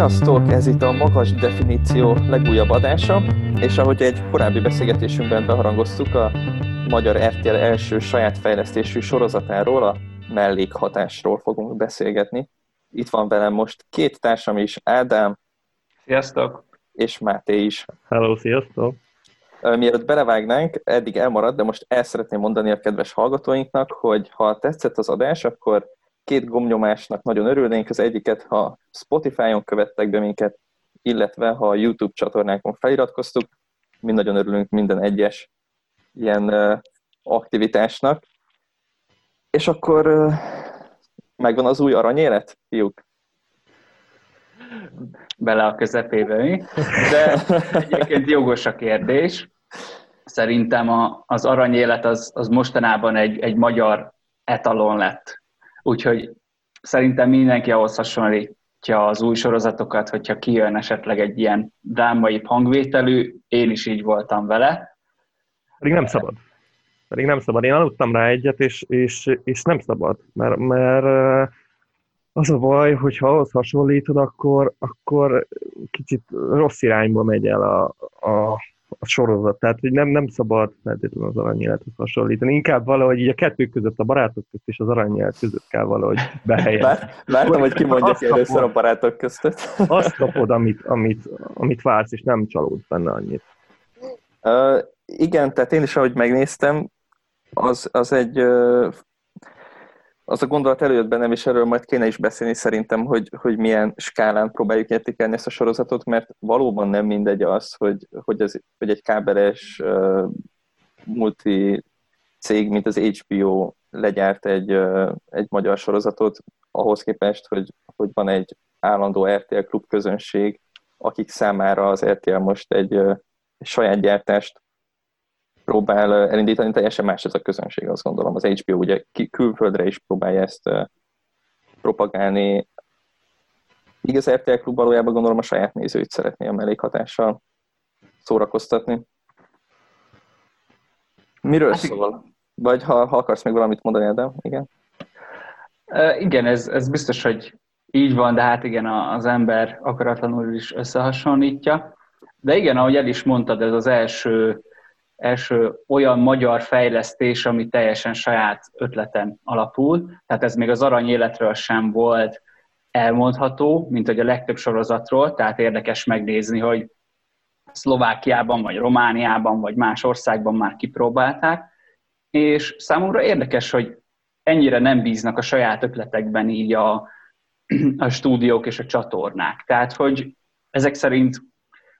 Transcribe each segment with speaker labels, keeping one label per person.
Speaker 1: Sziasztok! Ez itt a Magas Definíció legújabb adása, és ahogy egy korábbi beszélgetésünkben beharangoztuk, a Magyar RTL első saját fejlesztésű sorozatáról, a mellékhatásról fogunk beszélgetni. Itt van velem most két társam is, Ádám.
Speaker 2: Sziasztok!
Speaker 1: És Máté is.
Speaker 3: Hello, sziasztok!
Speaker 1: Mielőtt belevágnánk, eddig elmaradt, de most el szeretném mondani a kedves hallgatóinknak, hogy ha tetszett az adás, akkor két gomnyomásnak nagyon örülnénk. Az egyiket, ha Spotify-on követtek be minket, illetve ha a YouTube csatornákon feliratkoztuk, mi nagyon örülünk minden egyes ilyen aktivitásnak. És akkor megvan az új aranyélet, fiúk?
Speaker 2: Bele a közepébe, mi? De egyébként jogos a kérdés. Szerintem a, az aranyélet az, az mostanában egy, egy magyar etalon lett Úgyhogy szerintem mindenki ahhoz hasonlítja az új sorozatokat, hogyha kijön esetleg egy ilyen drámai hangvételű, én is így voltam vele.
Speaker 3: Pedig nem szabad. Pedig nem szabad. Én aludtam rá egyet, és, és, és nem szabad, mert, mert az a baj, hogy ha ahhoz hasonlítod, akkor, akkor kicsit rossz irányba megy el a, a, a sorozat. Tehát, hogy nem, nem szabad feltétlenül az aranyélethez hasonlítani. Inkább valahogy így a kettő között, a barátok közt és az aranyélet között kell valahogy behelyezni.
Speaker 1: Vártam, hogy kimondja ki először a barátok között.
Speaker 3: Azt kapod, amit, amit, amit vársz, és nem csalódsz benne annyit.
Speaker 1: Uh, igen, tehát én is, ahogy megnéztem, az, az egy uh, az a gondolat előtt bennem, és erről majd kéne is beszélni szerintem, hogy, hogy milyen skálán próbáljuk értékelni ezt a sorozatot, mert valóban nem mindegy az, hogy, hogy, ez, hogy egy kábeles uh, multi cég, mint az HBO legyárt egy, uh, egy magyar sorozatot, ahhoz képest, hogy, hogy van egy állandó RTL klub közönség, akik számára az RTL most egy, uh, saját gyártást próbál elindítani, teljesen más ez a közönség, azt gondolom. Az HBO ugye külföldre is próbálja ezt propagálni. Igaz, RTL Klub valójában gondolom a saját nézőit szeretné a mellékhatással szórakoztatni. Miről hát, szól? Vagy ha, ha akarsz még valamit mondani, de igen?
Speaker 2: Uh, igen, ez, ez biztos, hogy így van, de hát igen, az ember akaratlanul is összehasonlítja. De igen, ahogy el is mondtad, ez az első első olyan magyar fejlesztés, ami teljesen saját ötleten alapul. Tehát ez még az arany életről sem volt elmondható, mint hogy a legtöbb sorozatról, tehát érdekes megnézni, hogy Szlovákiában, vagy Romániában, vagy más országban már kipróbálták, és számomra érdekes, hogy ennyire nem bíznak a saját ötletekben így a, a stúdiók és a csatornák. Tehát, hogy ezek szerint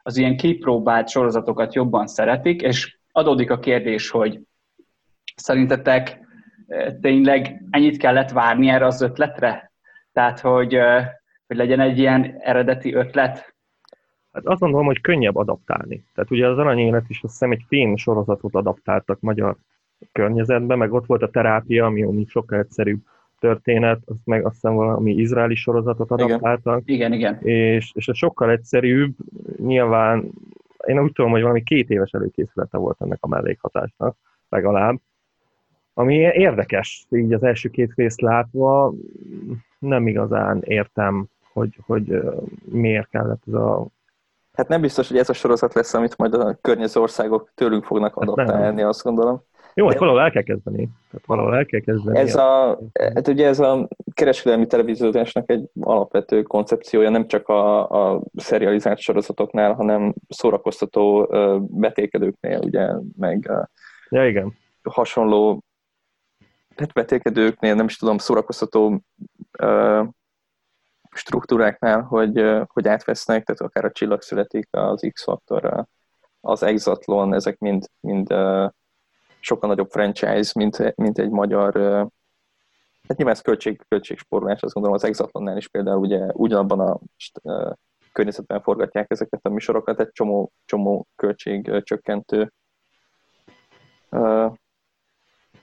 Speaker 2: az ilyen kipróbált sorozatokat jobban szeretik, és adódik a kérdés, hogy szerintetek eh, tényleg ennyit kellett várni erre az ötletre? Tehát, hogy, eh, hogy legyen egy ilyen eredeti ötlet?
Speaker 3: Hát azt gondolom, hogy könnyebb adaptálni. Tehát ugye az aranyélet is azt hiszem egy finn sorozatot adaptáltak magyar környezetben, meg ott volt a terápia, ami ami sokkal egyszerűbb történet, azt meg azt hiszem valami izraeli sorozatot adaptáltak.
Speaker 2: Igen, igen. igen.
Speaker 3: És, és ez sokkal egyszerűbb, nyilván én úgy tudom, hogy valami két éves előkészülete volt ennek a mellékhatásnak, legalább. Ami érdekes, így az első két részt látva, nem igazán értem, hogy, hogy miért kellett ez a...
Speaker 1: Hát nem biztos, hogy ez a sorozat lesz, amit majd a környező országok tőlünk fognak hát adaptálni, azt gondolom.
Speaker 3: Jó, hogy valahol el kell kezdeni. Tehát valahol el kell kezdeni.
Speaker 1: Ez a, hát ugye ez a kereskedelmi televíziózásnak egy alapvető koncepciója, nem csak a, a serializált sorozatoknál, hanem szórakoztató betékedőknél, ugye, meg
Speaker 3: ja, igen.
Speaker 1: hasonló tehát betékedőknél, nem is tudom, szórakoztató struktúráknál, hogy, hogy átvesznek, tehát akár a csillag születik, az X-faktor, az Exatlon, ezek mind, mind sokkal nagyobb franchise, mint, mint egy magyar Hát nyilván ez költség, költségsporolás, azt gondolom az Exatlonnál is például ugye ugyanabban a környezetben forgatják ezeket a műsorokat, egy csomó, csomó költség csökkentő uh,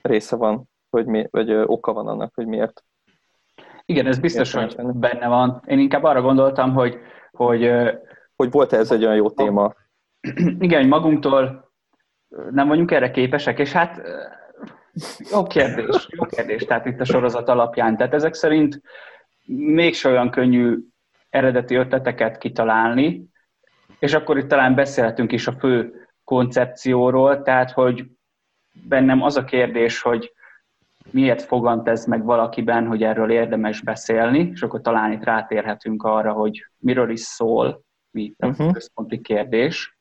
Speaker 1: része van, hogy mi, vagy oka van annak, hogy miért.
Speaker 2: Igen, ez biztos, hogy benne van. Én inkább arra gondoltam, hogy... Hogy,
Speaker 1: hogy volt-e ez egy olyan jó téma?
Speaker 2: Igen, hogy magunktól nem vagyunk erre képesek, és hát jó kérdés, jó kérdés, tehát itt a sorozat alapján. Tehát ezek szerint mégse olyan könnyű eredeti ötleteket kitalálni, és akkor itt talán beszélhetünk is a fő koncepcióról, tehát hogy bennem az a kérdés, hogy miért fogant ez meg valakiben, hogy erről érdemes beszélni, és akkor talán itt rátérhetünk arra, hogy miről is szól, mi a uh-huh. központi kérdés.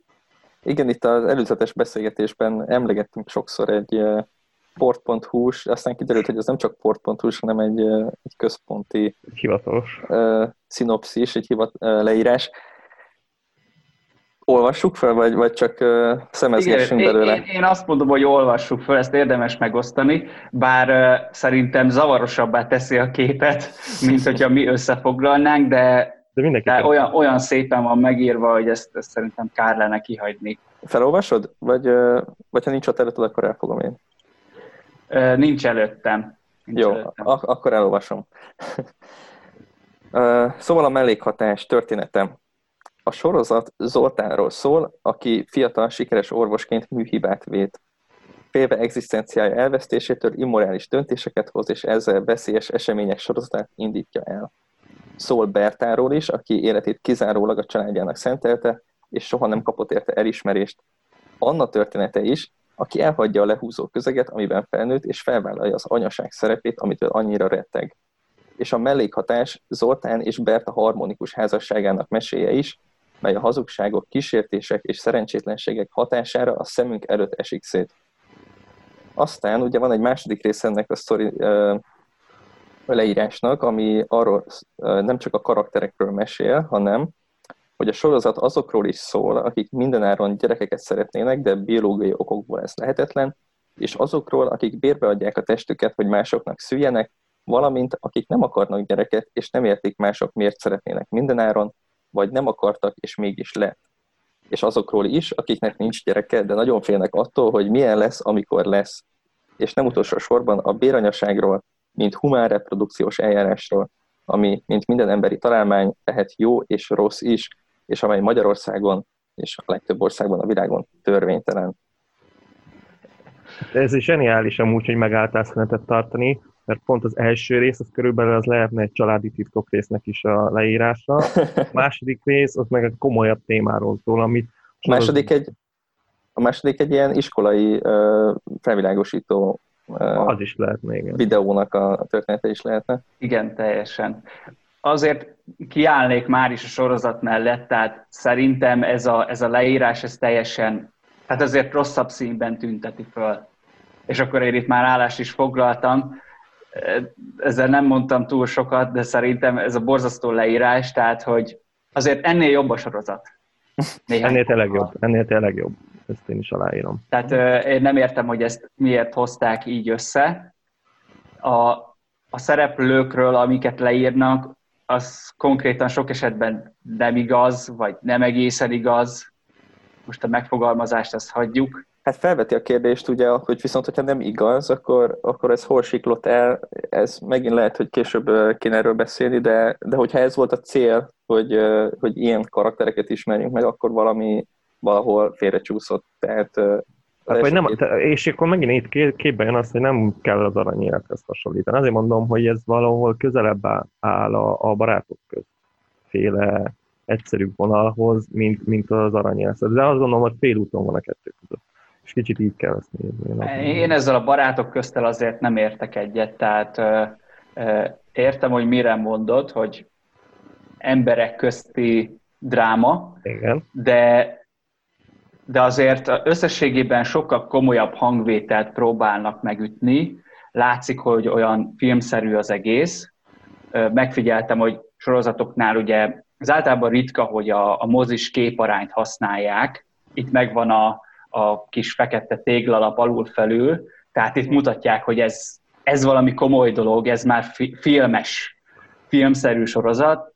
Speaker 1: Igen, itt az előzetes beszélgetésben emlegettünk sokszor egy port.hu, aztán kiderült, hogy ez nem csak port.hu, hanem egy, egy központi
Speaker 3: hivatalos
Speaker 1: uh, szinopszis, egy hivat, uh, leírás. Olvassuk fel, vagy, vagy csak uh, szemezgessünk Igen, belőle?
Speaker 2: Én, én azt mondom, hogy olvassuk fel, ezt érdemes megosztani, bár uh, szerintem zavarosabbá teszi a képet, mint hogyha mi összefoglalnánk, de, de, de olyan, olyan szépen van megírva, hogy ezt, ezt szerintem kár lenne kihagyni.
Speaker 1: Felolvasod? Vagy, vagy ha nincs ott előtted, akkor elfogom én.
Speaker 2: Nincs előttem. Nincs
Speaker 1: Jó, előttem. Ak- akkor elolvasom. szóval a mellékhatás történetem. A sorozat Zoltánról szól, aki fiatal, sikeres orvosként műhibát vét. Félve egzisztenciája elvesztésétől immorális döntéseket hoz, és ezzel veszélyes események sorozatát indítja el. Szól Bertáról is, aki életét kizárólag a családjának szentelte, és soha nem kapott érte elismerést. Anna története is, aki elhagyja a lehúzó közeget, amiben felnőtt, és felvállalja az anyaság szerepét, amitől annyira retteg. És a mellékhatás Zoltán és Berta harmonikus házasságának meséje is, mely a hazugságok, kísértések és szerencsétlenségek hatására a szemünk előtt esik szét. Aztán ugye van egy második része ennek a sztori leírásnak, ami arról nem csak a karakterekről mesél, hanem hogy a sorozat azokról is szól, akik mindenáron gyerekeket szeretnének, de biológiai okokból ez lehetetlen, és azokról, akik bérbe adják a testüket, hogy másoknak szüljenek, valamint akik nem akarnak gyereket, és nem értik mások miért szeretnének mindenáron, vagy nem akartak, és mégis lett. És azokról is, akiknek nincs gyereke, de nagyon félnek attól, hogy milyen lesz, amikor lesz. És nem utolsó sorban a béranyaságról, mint humán reprodukciós eljárásról, ami, mint minden emberi találmány, lehet jó és rossz is, és amely Magyarországon és a legtöbb országban a világon törvénytelen.
Speaker 3: Ez is zseniális amúgy, hogy megálltál szünetet tartani, mert pont az első rész, az körülbelül az lehetne egy családi titkok résznek is a leírása. A második rész, az meg egy komolyabb témáról szól, amit...
Speaker 1: A második egy, a második egy ilyen iskolai uh, felvilágosító
Speaker 3: az is lehetne, igen.
Speaker 1: videónak a története is lehetne.
Speaker 2: Igen, teljesen azért kiállnék már is a sorozat mellett, tehát szerintem ez a, ez a leírás, ez teljesen, hát azért rosszabb színben tünteti föl. És akkor én itt már állást is foglaltam, ezzel nem mondtam túl sokat, de szerintem ez a borzasztó leírás, tehát hogy azért ennél jobb a sorozat.
Speaker 3: Néhány ennél tényleg jobb, ennél tényleg jobb. Ezt én is aláírom.
Speaker 2: Tehát én nem értem, hogy ezt miért hozták így össze. A, a szereplőkről, amiket leírnak, az konkrétan sok esetben nem igaz, vagy nem egészen igaz. Most a megfogalmazást azt hagyjuk.
Speaker 1: Hát felveti a kérdést, ugye, hogy viszont, hogyha nem igaz, akkor, akkor ez hol siklott el, ez megint lehet, hogy később kéne erről beszélni, de, de hogyha ez volt a cél, hogy, hogy ilyen karaktereket ismerjünk meg, akkor valami valahol félrecsúszott. Tehát
Speaker 3: Hát, vagy nem, és akkor megint itt képbe jön az, hogy nem kell az aranyélethez hasonlítani. Azért mondom, hogy ez valahol közelebb áll a, a barátok közt féle egyszerű vonalhoz, mint, mint az aranyélethez. De azt gondolom, hogy félúton van a kettő között. És kicsit így kell ezt nézni.
Speaker 2: Én, én ezzel a barátok köztel azért nem értek egyet, tehát ö, ö, értem, hogy mire mondod, hogy emberek közti dráma,
Speaker 3: Igen.
Speaker 2: de de azért összességében sokkal komolyabb hangvételt próbálnak megütni. Látszik, hogy olyan filmszerű az egész. Megfigyeltem, hogy sorozatoknál ugye az általában ritka, hogy a, a mozis képarányt használják. Itt megvan a, a kis fekete téglalap alul felül, tehát itt mutatják, hogy ez, ez valami komoly dolog, ez már fi, filmes, filmszerű sorozat.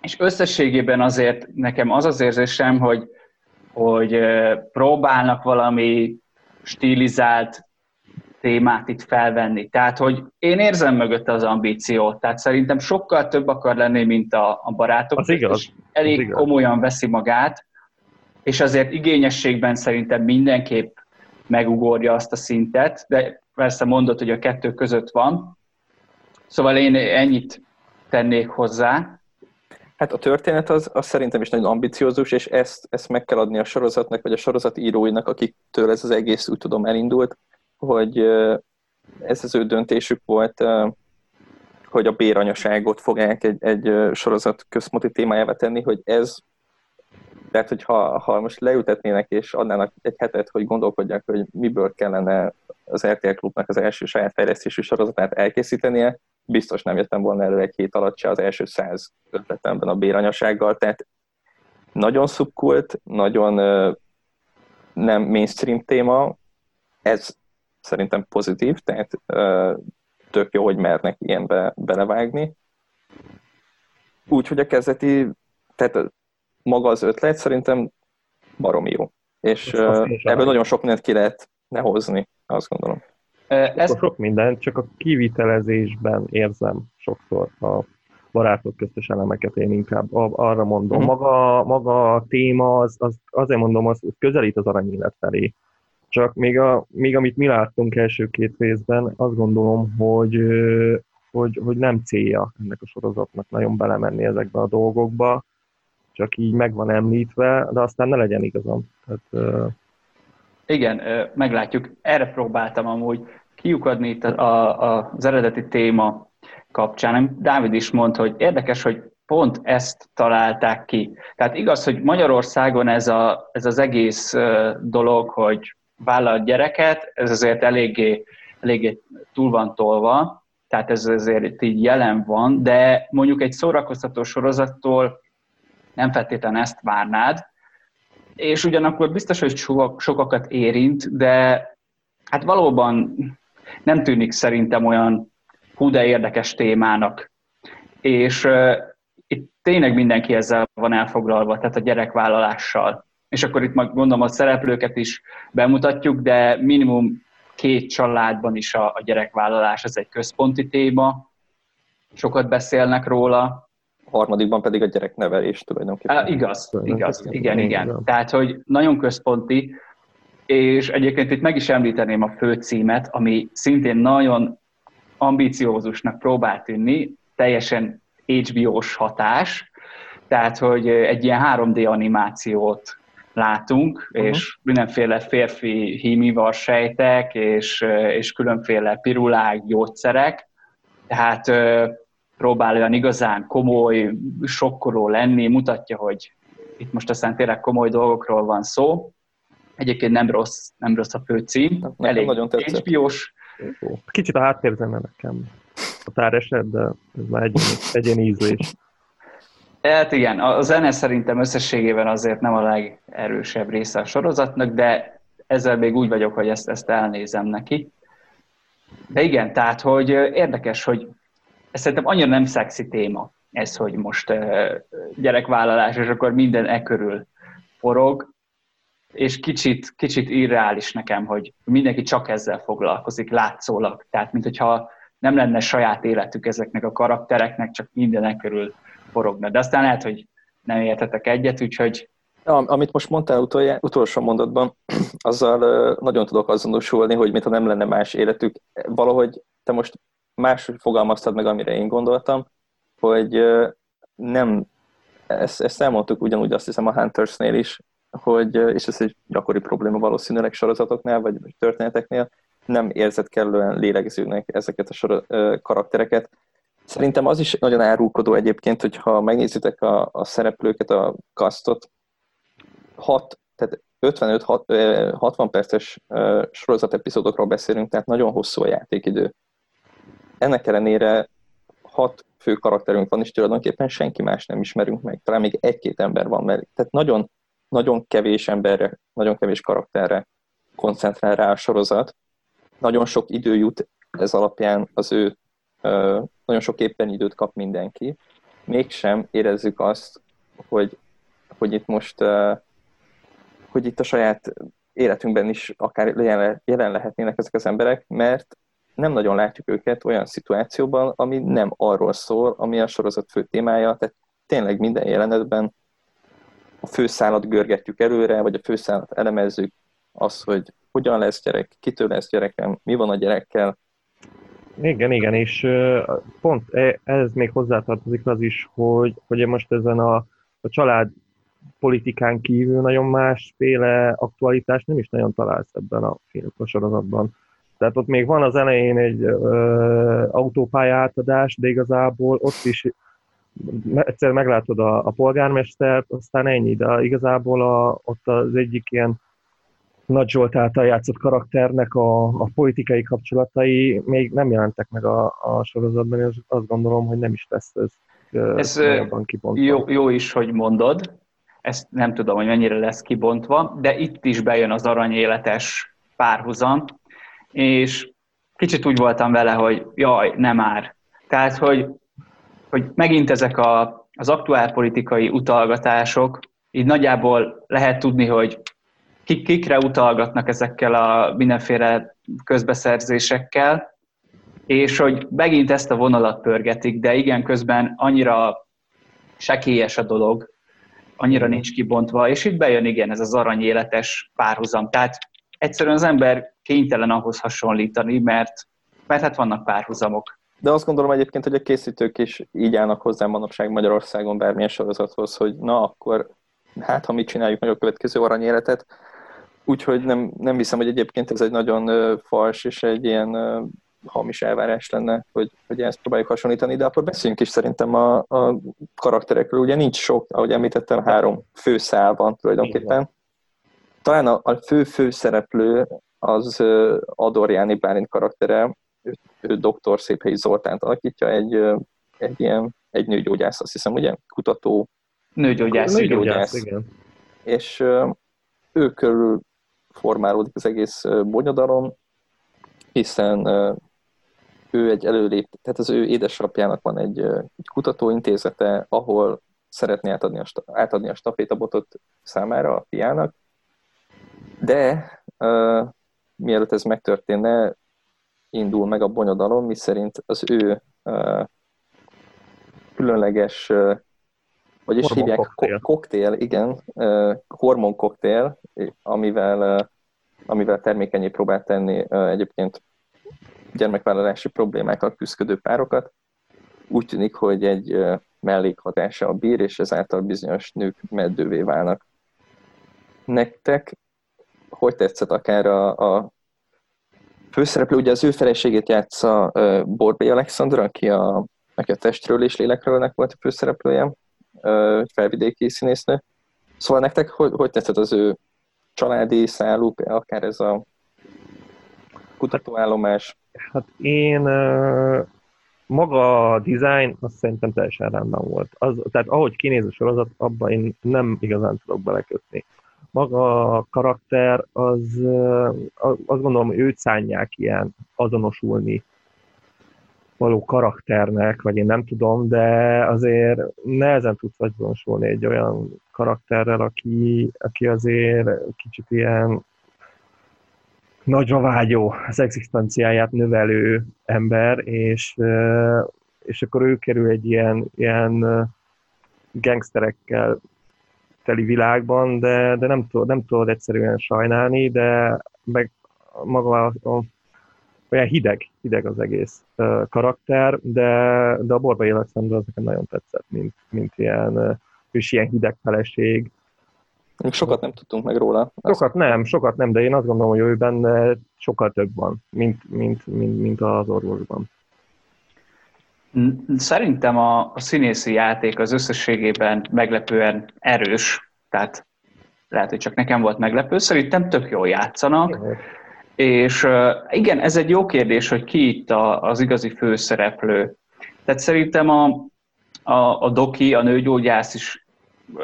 Speaker 2: És összességében azért nekem az az érzésem, hogy hogy próbálnak valami stilizált témát itt felvenni. Tehát, hogy én érzem mögötte az ambíciót, tehát szerintem sokkal több akar lenni, mint a, a barátok.
Speaker 3: Az igaz.
Speaker 2: És elég
Speaker 3: az igaz.
Speaker 2: komolyan veszi magát, és azért igényességben szerintem mindenképp megugorja azt a szintet, de persze mondod, hogy a kettő között van. Szóval én ennyit tennék hozzá.
Speaker 1: Hát a történet az, az szerintem is nagyon ambiciózus, és ezt, ezt meg kell adni a sorozatnak, vagy a sorozat íróinak, akiktől ez az egész úgy tudom elindult, hogy ez az ő döntésük volt, hogy a béranyaságot fogják egy, egy sorozat központi témájává tenni, hogy ez, tehát hogyha ha most leültetnének és adnának egy hetet, hogy gondolkodják, hogy miből kellene az RTL Klubnak az első saját fejlesztésű sorozatát elkészítenie, biztos nem jöttem volna elő egy hét alatt se az első száz ötletemben a béranyasággal, tehát nagyon szubkult, nagyon nem mainstream téma, ez szerintem pozitív, tehát tök jó, hogy mernek ilyenbe belevágni. Úgyhogy a kezdeti, tehát maga az ötlet szerintem barom jó. És ebből nagyon sok mindent ki lehet ne hozni, azt gondolom.
Speaker 3: Ez... Sok minden, csak a kivitelezésben érzem sokszor a barátok köztes elemeket, én inkább arra mondom. Uh-huh. Maga, maga a téma, az, az, azért mondom, az, az közelít az aranyélet felé. Csak még, a, még amit mi láttunk első két részben, azt gondolom, hogy, hogy, hogy nem célja ennek a sorozatnak nagyon belemenni ezekbe a dolgokba, csak így meg van említve, de aztán ne legyen igazam. Tehát,
Speaker 2: Igen, meglátjuk. Erre próbáltam amúgy kiukadni itt a, a, az eredeti téma kapcsán. Dávid is mondta, hogy érdekes, hogy pont ezt találták ki. Tehát igaz, hogy Magyarországon ez, a, ez az egész dolog, hogy vállalt gyereket, ez azért eléggé, eléggé túl van tolva, tehát ez azért így jelen van, de mondjuk egy szórakoztató sorozattól nem feltétlenül ezt várnád, és ugyanakkor biztos, hogy sokakat érint, de hát valóban nem tűnik szerintem olyan hú de érdekes témának. És uh, itt tényleg mindenki ezzel van elfoglalva, tehát a gyerekvállalással és akkor itt majd gondolom a szereplőket is bemutatjuk, de minimum két családban is a, a gyerekvállalás, ez egy központi téma, sokat beszélnek róla.
Speaker 1: A harmadikban pedig a gyereknevelés tulajdonképpen.
Speaker 2: Á, igaz, igaz, igen, igen. Tehát, hogy nagyon központi, és egyébként itt meg is említeném a főcímet, ami szintén nagyon ambiciózusnak próbál tűnni, teljesen HBO-s hatás, tehát, hogy egy ilyen 3D animációt látunk, uh-huh. és mindenféle férfi hímivar sejtek, és, és különféle pirulák, gyógyszerek, tehát próbál olyan igazán komoly, sokkoló lenni, mutatja, hogy itt most aztán tényleg komoly dolgokról van szó. Egyébként nem rossz, nem rossz a főcím, Nekem elég nagyon HBO-s.
Speaker 3: Kicsit a háttérzene nekem a táreset, de ez már egyéni, egyéni ízlés.
Speaker 2: Hát igen, a zene szerintem összességében azért nem a legerősebb része a sorozatnak, de ezzel még úgy vagyok, hogy ezt, ezt elnézem neki. De igen, tehát, hogy érdekes, hogy ez szerintem annyira nem szexi téma, ez, hogy most gyerekvállalás, és akkor minden e körül forog, és kicsit, kicsit irreális nekem, hogy mindenki csak ezzel foglalkozik, látszólag. Tehát, mint hogyha nem lenne saját életük ezeknek a karaktereknek, csak minden e körül forogna. De aztán lehet, hogy nem értetek egyet, úgyhogy...
Speaker 1: Ja, amit most mondtál utoljá, utolsó mondatban, azzal nagyon tudok azonosulni, hogy mintha nem lenne más életük. Valahogy te most máshogy fogalmaztad meg, amire én gondoltam, hogy nem, ezt, ezt elmondtuk ugyanúgy azt hiszem a Huntersnél is, hogy, és ez egy gyakori probléma valószínűleg sorozatoknál, vagy történeteknél, nem érzett kellően lélegzőnek ezeket a sor, karaktereket, Szerintem az is nagyon árulkodó egyébként, hogyha megnézitek a, a szereplőket, a kasztot, 6, tehát 55-60 perces sorozat epizódokról beszélünk, tehát nagyon hosszú a játékidő. Ennek ellenére hat fő karakterünk van, és tulajdonképpen senki más nem ismerünk meg. Talán még egy-két ember van, mert tehát nagyon, nagyon kevés emberre, nagyon kevés karakterre koncentrál rá a sorozat. Nagyon sok idő jut ez alapján az ő nagyon sok éppen időt kap mindenki, mégsem érezzük azt, hogy, hogy itt most hogy itt a saját életünkben is akár jelen lehetnének ezek az emberek, mert nem nagyon látjuk őket olyan szituációban, ami nem arról szól, ami a sorozat fő témája, tehát tényleg minden jelenetben a főszálat görgetjük előre, vagy a főszálat elemezzük, az, hogy hogyan lesz gyerek, kitől lesz gyerekem, mi van a gyerekkel,
Speaker 3: Igen, igen, és pont e, ez még hozzátartozik az is, hogy, hogy most ezen a, a család politikán kívül nagyon másféle aktualitást nem is nagyon találsz ebben a film a sorozatban. Tehát ott még van az elején egy ö, autópálya átadás, de igazából ott is egyszer meglátod a, a polgármestert, aztán ennyi, de igazából a, ott az egyik ilyen nagy Zsolt által játszott karakternek a, a politikai kapcsolatai még nem jelentek meg a, a sorozatban, és azt gondolom, hogy nem is lesz ez,
Speaker 2: ez jó, jó is, hogy mondod, ezt nem tudom, hogy mennyire lesz kibontva, de itt is bejön az aranyéletes párhuzam, és kicsit úgy voltam vele, hogy jaj, nem már. Tehát, hogy, hogy megint ezek a, az aktuál politikai utalgatások, így nagyjából lehet tudni, hogy kik, kikre utalgatnak ezekkel a mindenféle közbeszerzésekkel, és hogy megint ezt a vonalat pörgetik, de igen, közben annyira sekélyes a dolog, annyira nincs kibontva, és itt bejön igen ez az aranyéletes párhuzam. Tehát egyszerűen az ember kénytelen ahhoz hasonlítani, mert, mert hát vannak párhuzamok.
Speaker 1: De azt gondolom egyébként, hogy a készítők is így állnak hozzá manapság Magyarországon bármilyen sorozathoz, hogy na akkor hát ha mit csináljuk meg a következő aranyéletet, úgyhogy nem, nem hiszem, hogy egyébként ez egy nagyon fals és egy ilyen hamis elvárás lenne, hogy, hogy ezt próbáljuk hasonlítani, de akkor beszéljünk is szerintem a, a karakterekről. Ugye nincs sok, ahogy említettem, három főszál van tulajdonképpen. Talán a, a fő főszereplő az Adorjáni Bálint karaktere, ő, ő doktor Széphelyi Zoltánt alakítja, egy, egy ilyen egy nőgyógyász, azt hiszem, ugye? Kutató.
Speaker 2: Nőgyógyász.
Speaker 1: Nőgyógyász, igen. És ő körül formálódik az egész bonyodalom, hiszen ő egy előlép, tehát az ő édesapjának van egy, egy kutatóintézete, ahol szeretné átadni a, átadni a stafétabotot számára a fiának, de uh, mielőtt ez megtörténne, indul meg a bonyodalom, miszerint az ő uh, különleges, uh, vagyis hívják koktél. koktél, igen, uh, hormonkoktél, amivel, uh, amivel termékenyé próbál tenni uh, egyébként gyermekvállalási problémákkal küzdő párokat. Úgy tűnik, hogy egy mellékhatása a bír, és ezáltal bizonyos nők meddővé válnak. Nektek hogy tetszett akár a, a főszereplő, ugye az ő feleségét játsza uh, Borbé Alexandra, aki a, aki a testről és lélekről volt a főszereplője, felvidéki színésznő. Szóval nektek hogy, hogy tetszett az ő családi szálluk, akár ez a kutatóállomás?
Speaker 3: Hát én maga a design, azt szerintem teljesen rendben volt. Az, tehát ahogy kinéz a sorozat, abban én nem igazán tudok belekötni. Maga a karakter, az, azt gondolom, őt szánják ilyen azonosulni való karakternek, vagy én nem tudom, de azért nehezen tudsz azonosulni egy olyan karakterrel, aki, aki azért kicsit ilyen nagyra vágyó, az egzisztenciáját növelő ember, és, és akkor ő kerül egy ilyen, ilyen gangsterekkel teli világban, de, de nem, tudod, nem tudod egyszerűen sajnálni, de meg maga a, a, olyan hideg, hideg az egész uh, karakter, de, de a Borba Alexander az nekem nagyon tetszett, mint, mint ilyen, uh, is ilyen hideg feleség,
Speaker 1: Sokat nem tudtunk meg róla.
Speaker 3: Sokat nem, sokat nem, de én azt gondolom, hogy ő benne sokkal több van, mint, mint, mint, mint az orvosban.
Speaker 2: Szerintem a, a színészi játék az összességében meglepően erős, tehát lehet, hogy csak nekem volt meglepő, szerintem tök jól játszanak, és igen, ez egy jó kérdés, hogy ki itt a, az igazi főszereplő. Tehát szerintem a, a, a Doki, a nőgyógyász is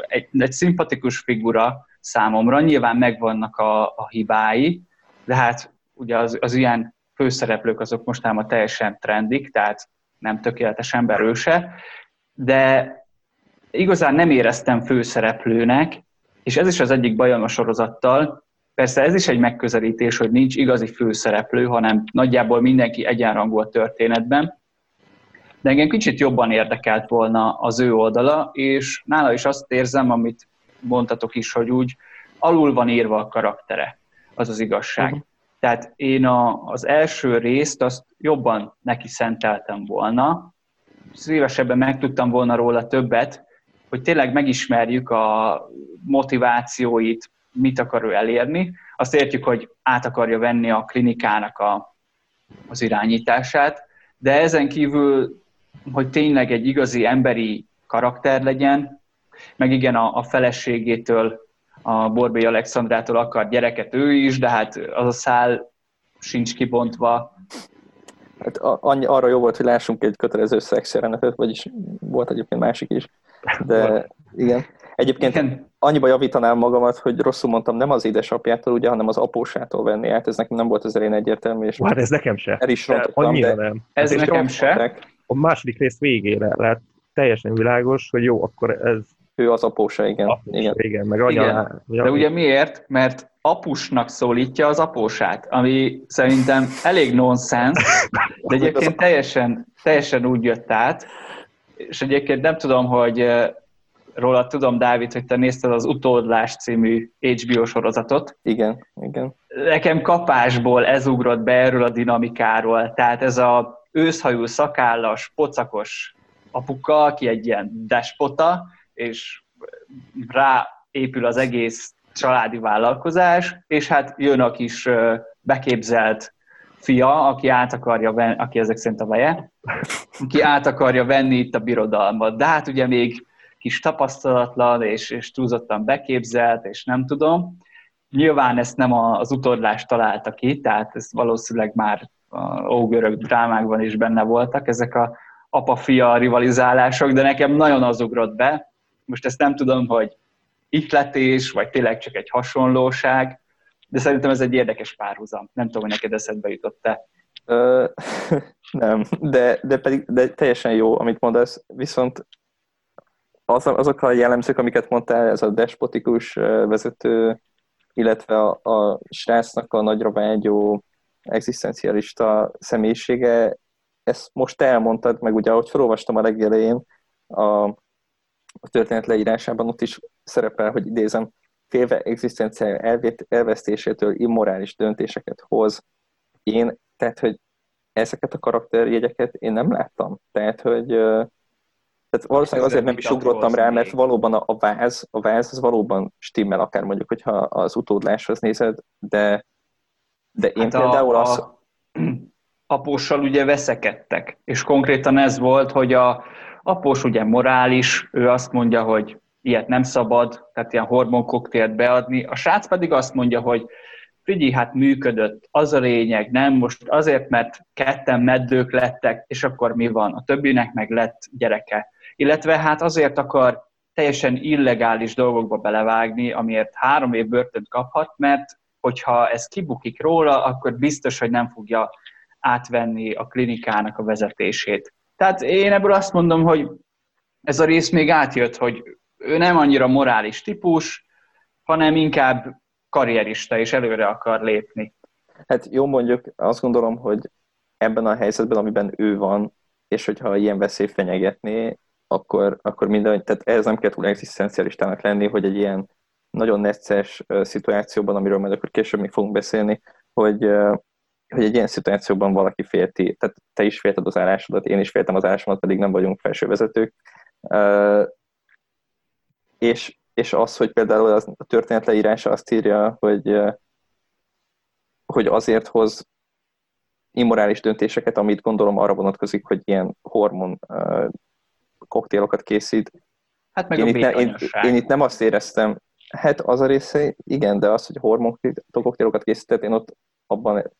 Speaker 2: egy, egy szimpatikus figura számomra, nyilván megvannak a, a hibái, de hát ugye az, az ilyen főszereplők azok mostában teljesen trendik, tehát nem tökéletes ember de igazán nem éreztem főszereplőnek, és ez is az egyik bajom a sorozattal, Persze ez is egy megközelítés, hogy nincs igazi főszereplő, hanem nagyjából mindenki egyenrangú a történetben, de engem kicsit jobban érdekelt volna az ő oldala, és nála is azt érzem, amit mondtatok is, hogy úgy alul van írva a karaktere, az az igazság. Uh-huh. Tehát én a, az első részt azt jobban neki szenteltem volna, szívesebben megtudtam volna róla többet, hogy tényleg megismerjük a motivációit, mit akar ő elérni. Azt értjük, hogy át akarja venni a klinikának a, az irányítását, de ezen kívül, hogy tényleg egy igazi emberi karakter legyen, meg igen, a, a feleségétől, a Borbély Alexandrától akar gyereket ő is, de hát az a szál sincs kibontva.
Speaker 1: Hát annyi, arra jó volt, hogy lássunk egy kötelező szexjelenetet, vagyis volt egyébként másik is. De igen. Egyébként igen. annyiba javítanám magamat, hogy rosszul mondtam, nem az édesapjától, ugye, hanem az apósától venni át. Ez nekem nem volt az elén egyértelmű. És
Speaker 3: hát ez nekem se.
Speaker 1: El is rontottam,
Speaker 3: de nem.
Speaker 2: Ez
Speaker 3: hát
Speaker 2: nekem se. Mondták.
Speaker 3: A második rész végére lett teljesen világos, hogy jó, akkor ez...
Speaker 1: Ő az apósa, igen.
Speaker 3: Apósa, igen. igen, meg anya. Igen.
Speaker 2: De ugye miért? Mert apusnak szólítja az apósát, ami szerintem elég nonsens, de egyébként teljesen, teljesen úgy jött át, és egyébként nem tudom, hogy róla tudom, Dávid, hogy te nézted az Utódlás című HBO sorozatot.
Speaker 1: Igen, igen.
Speaker 2: Nekem kapásból ez ugrott be erről a dinamikáról, tehát ez a őszhajú, szakállas, pocakos apuka, aki egy ilyen despota, és rá épül az egész családi vállalkozás, és hát jön a kis beképzelt fia, aki át akarja venni, aki ezek szerint a veje, aki át akarja venni itt a birodalmat. De hát ugye még kis tapasztalatlan, és, és túlzottan beképzelt, és nem tudom. Nyilván ezt nem az utorlás találta ki, tehát ez valószínűleg már ógörög drámákban is benne voltak ezek a apa-fia rivalizálások, de nekem nagyon az ugrott be. Most ezt nem tudom, hogy ihletés, vagy tényleg csak egy hasonlóság, de szerintem ez egy érdekes párhuzam. Nem tudom, hogy neked eszedbe jutott-e.
Speaker 1: Ö, nem, de, de pedig de teljesen jó, amit mondasz, viszont az, azok a jellemzők, amiket mondtál, ez a despotikus vezető, illetve a, a srácnak a nagyra vágyó egzisztencialista személyisége, ezt most elmondtad, meg ugye ahogy felolvastam a legelején a, a történet leírásában, ott is szerepel, hogy idézem, félve egzisztenciája elvesztésétől immorális döntéseket hoz. Én, tehát, hogy ezeket a karakterjegyeket én nem láttam. Tehát, hogy tehát valószínűleg azért nem is ugrottam rá, mert valóban a, a váz, a váz az valóban stimmel, akár mondjuk, hogyha az utódláshoz nézed, de, de én hát például a, az... A,
Speaker 2: apóssal ugye veszekedtek, és konkrétan ez volt, hogy a após ugye morális, ő azt mondja, hogy ilyet nem szabad, tehát ilyen hormonkoktélt beadni. A srác pedig azt mondja, hogy figyelj, hát működött, az a lényeg, nem most azért, mert ketten meddők lettek, és akkor mi van? A többinek meg lett gyereke. Illetve hát azért akar teljesen illegális dolgokba belevágni, amiért három év börtönt kaphat, mert hogyha ez kibukik róla, akkor biztos, hogy nem fogja átvenni a klinikának a vezetését. Tehát én ebből azt mondom, hogy ez a rész még átjött, hogy ő nem annyira morális típus, hanem inkább karrierista, és előre akar lépni.
Speaker 1: Hát jó mondjuk, azt gondolom, hogy ebben a helyzetben, amiben ő van, és hogyha ilyen veszély fenyegetné, akkor, akkor minden, tehát ez nem kell túl egzisztencialistának lenni, hogy egy ilyen nagyon necces szituációban, amiről majd akkor később még fogunk beszélni, hogy, hogy egy ilyen szituációban valaki félti, tehát te is félted az állásodat, én is féltem az állásomat, pedig nem vagyunk felsővezetők, és, és az, hogy például az, a történet leírása azt írja, hogy, hogy azért hoz immorális döntéseket, amit gondolom arra vonatkozik, hogy ilyen hormon koktélokat készít.
Speaker 2: Hát meg
Speaker 1: én,
Speaker 2: a
Speaker 1: itt ne, én, én itt nem azt éreztem, hát az a része, igen, de az, hogy hormon koktélokat készített, én ott abban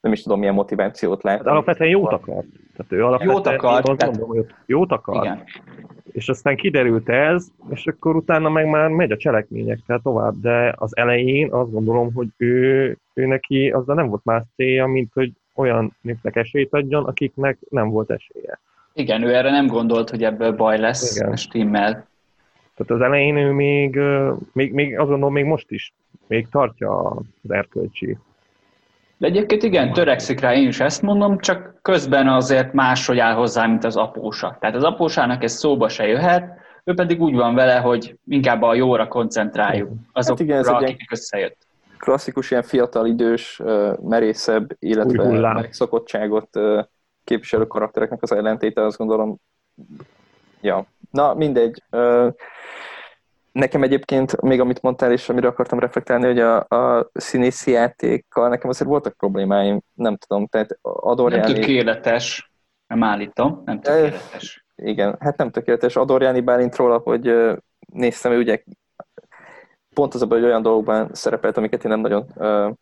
Speaker 1: nem is tudom, milyen motivációt lát. Hát
Speaker 3: alapvetően jót akar. Tehát ő alapvetően jót akar. Én tehát... mondom, hogy jót akar. Igen. És aztán kiderült ez, és akkor utána meg már megy a cselekményekkel tovább, de az elején azt gondolom, hogy ő, ő neki azzal nem volt más célja, mint hogy olyan népnek esélyt adjon, akiknek nem volt esélye.
Speaker 2: Igen, ő erre nem gondolt, hogy ebből baj lesz, Igen. stimmel.
Speaker 3: Tehát az elején ő még, még, még azt gondolom, még most is még tartja az erkölcsi
Speaker 2: de egyébként igen, törekszik rá, én is ezt mondom, csak közben azért máshogy áll hozzá, mint az apósa. Tehát az apósának ez szóba se jöhet, ő pedig úgy van vele, hogy inkább a jóra koncentráljuk, azokra, hát igen, akiknek összejött.
Speaker 1: klasszikus ilyen fiatal, idős, merészebb, illetve megszokottságot képviselő karaktereknek az ellentéte, azt gondolom, ja, na mindegy. Nekem egyébként, még amit mondtál, és amire akartam reflektálni, hogy a, a színészi játékkal nekem azért voltak problémáim, nem tudom, tehát
Speaker 2: Adorjáni... Nem tökéletes, nem állítom, nem tökéletes.
Speaker 1: Igen, hát nem tökéletes. Adorjáni Bálintról, hogy néztem, hogy ugye pont az a hogy olyan dolgokban szerepelt, amiket én nem nagyon uh,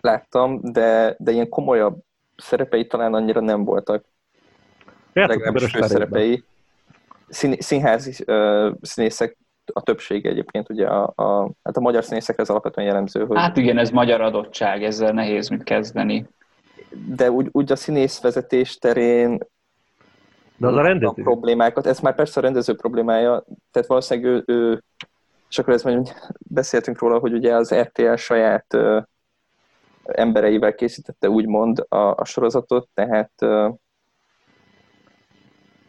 Speaker 1: láttam, de, de ilyen komolyabb szerepei talán annyira nem voltak. Legalábbis szerepei. Szín, színházi uh, színészek a többség egyébként, ugye a, a, hát a magyar színészekre ez alapvetően jellemző.
Speaker 2: Hogy... Hát igen, ez magyar adottság, ezzel nehéz mit kezdeni.
Speaker 1: De úgy, úgy a színészvezetés terén
Speaker 3: de az a rendező. A
Speaker 1: problémákat, ez már persze a rendező problémája, tehát valószínűleg ő, ő és akkor ez mondjuk beszéltünk róla, hogy ugye az RTL saját ö, embereivel készítette úgymond a, a sorozatot, tehát ö,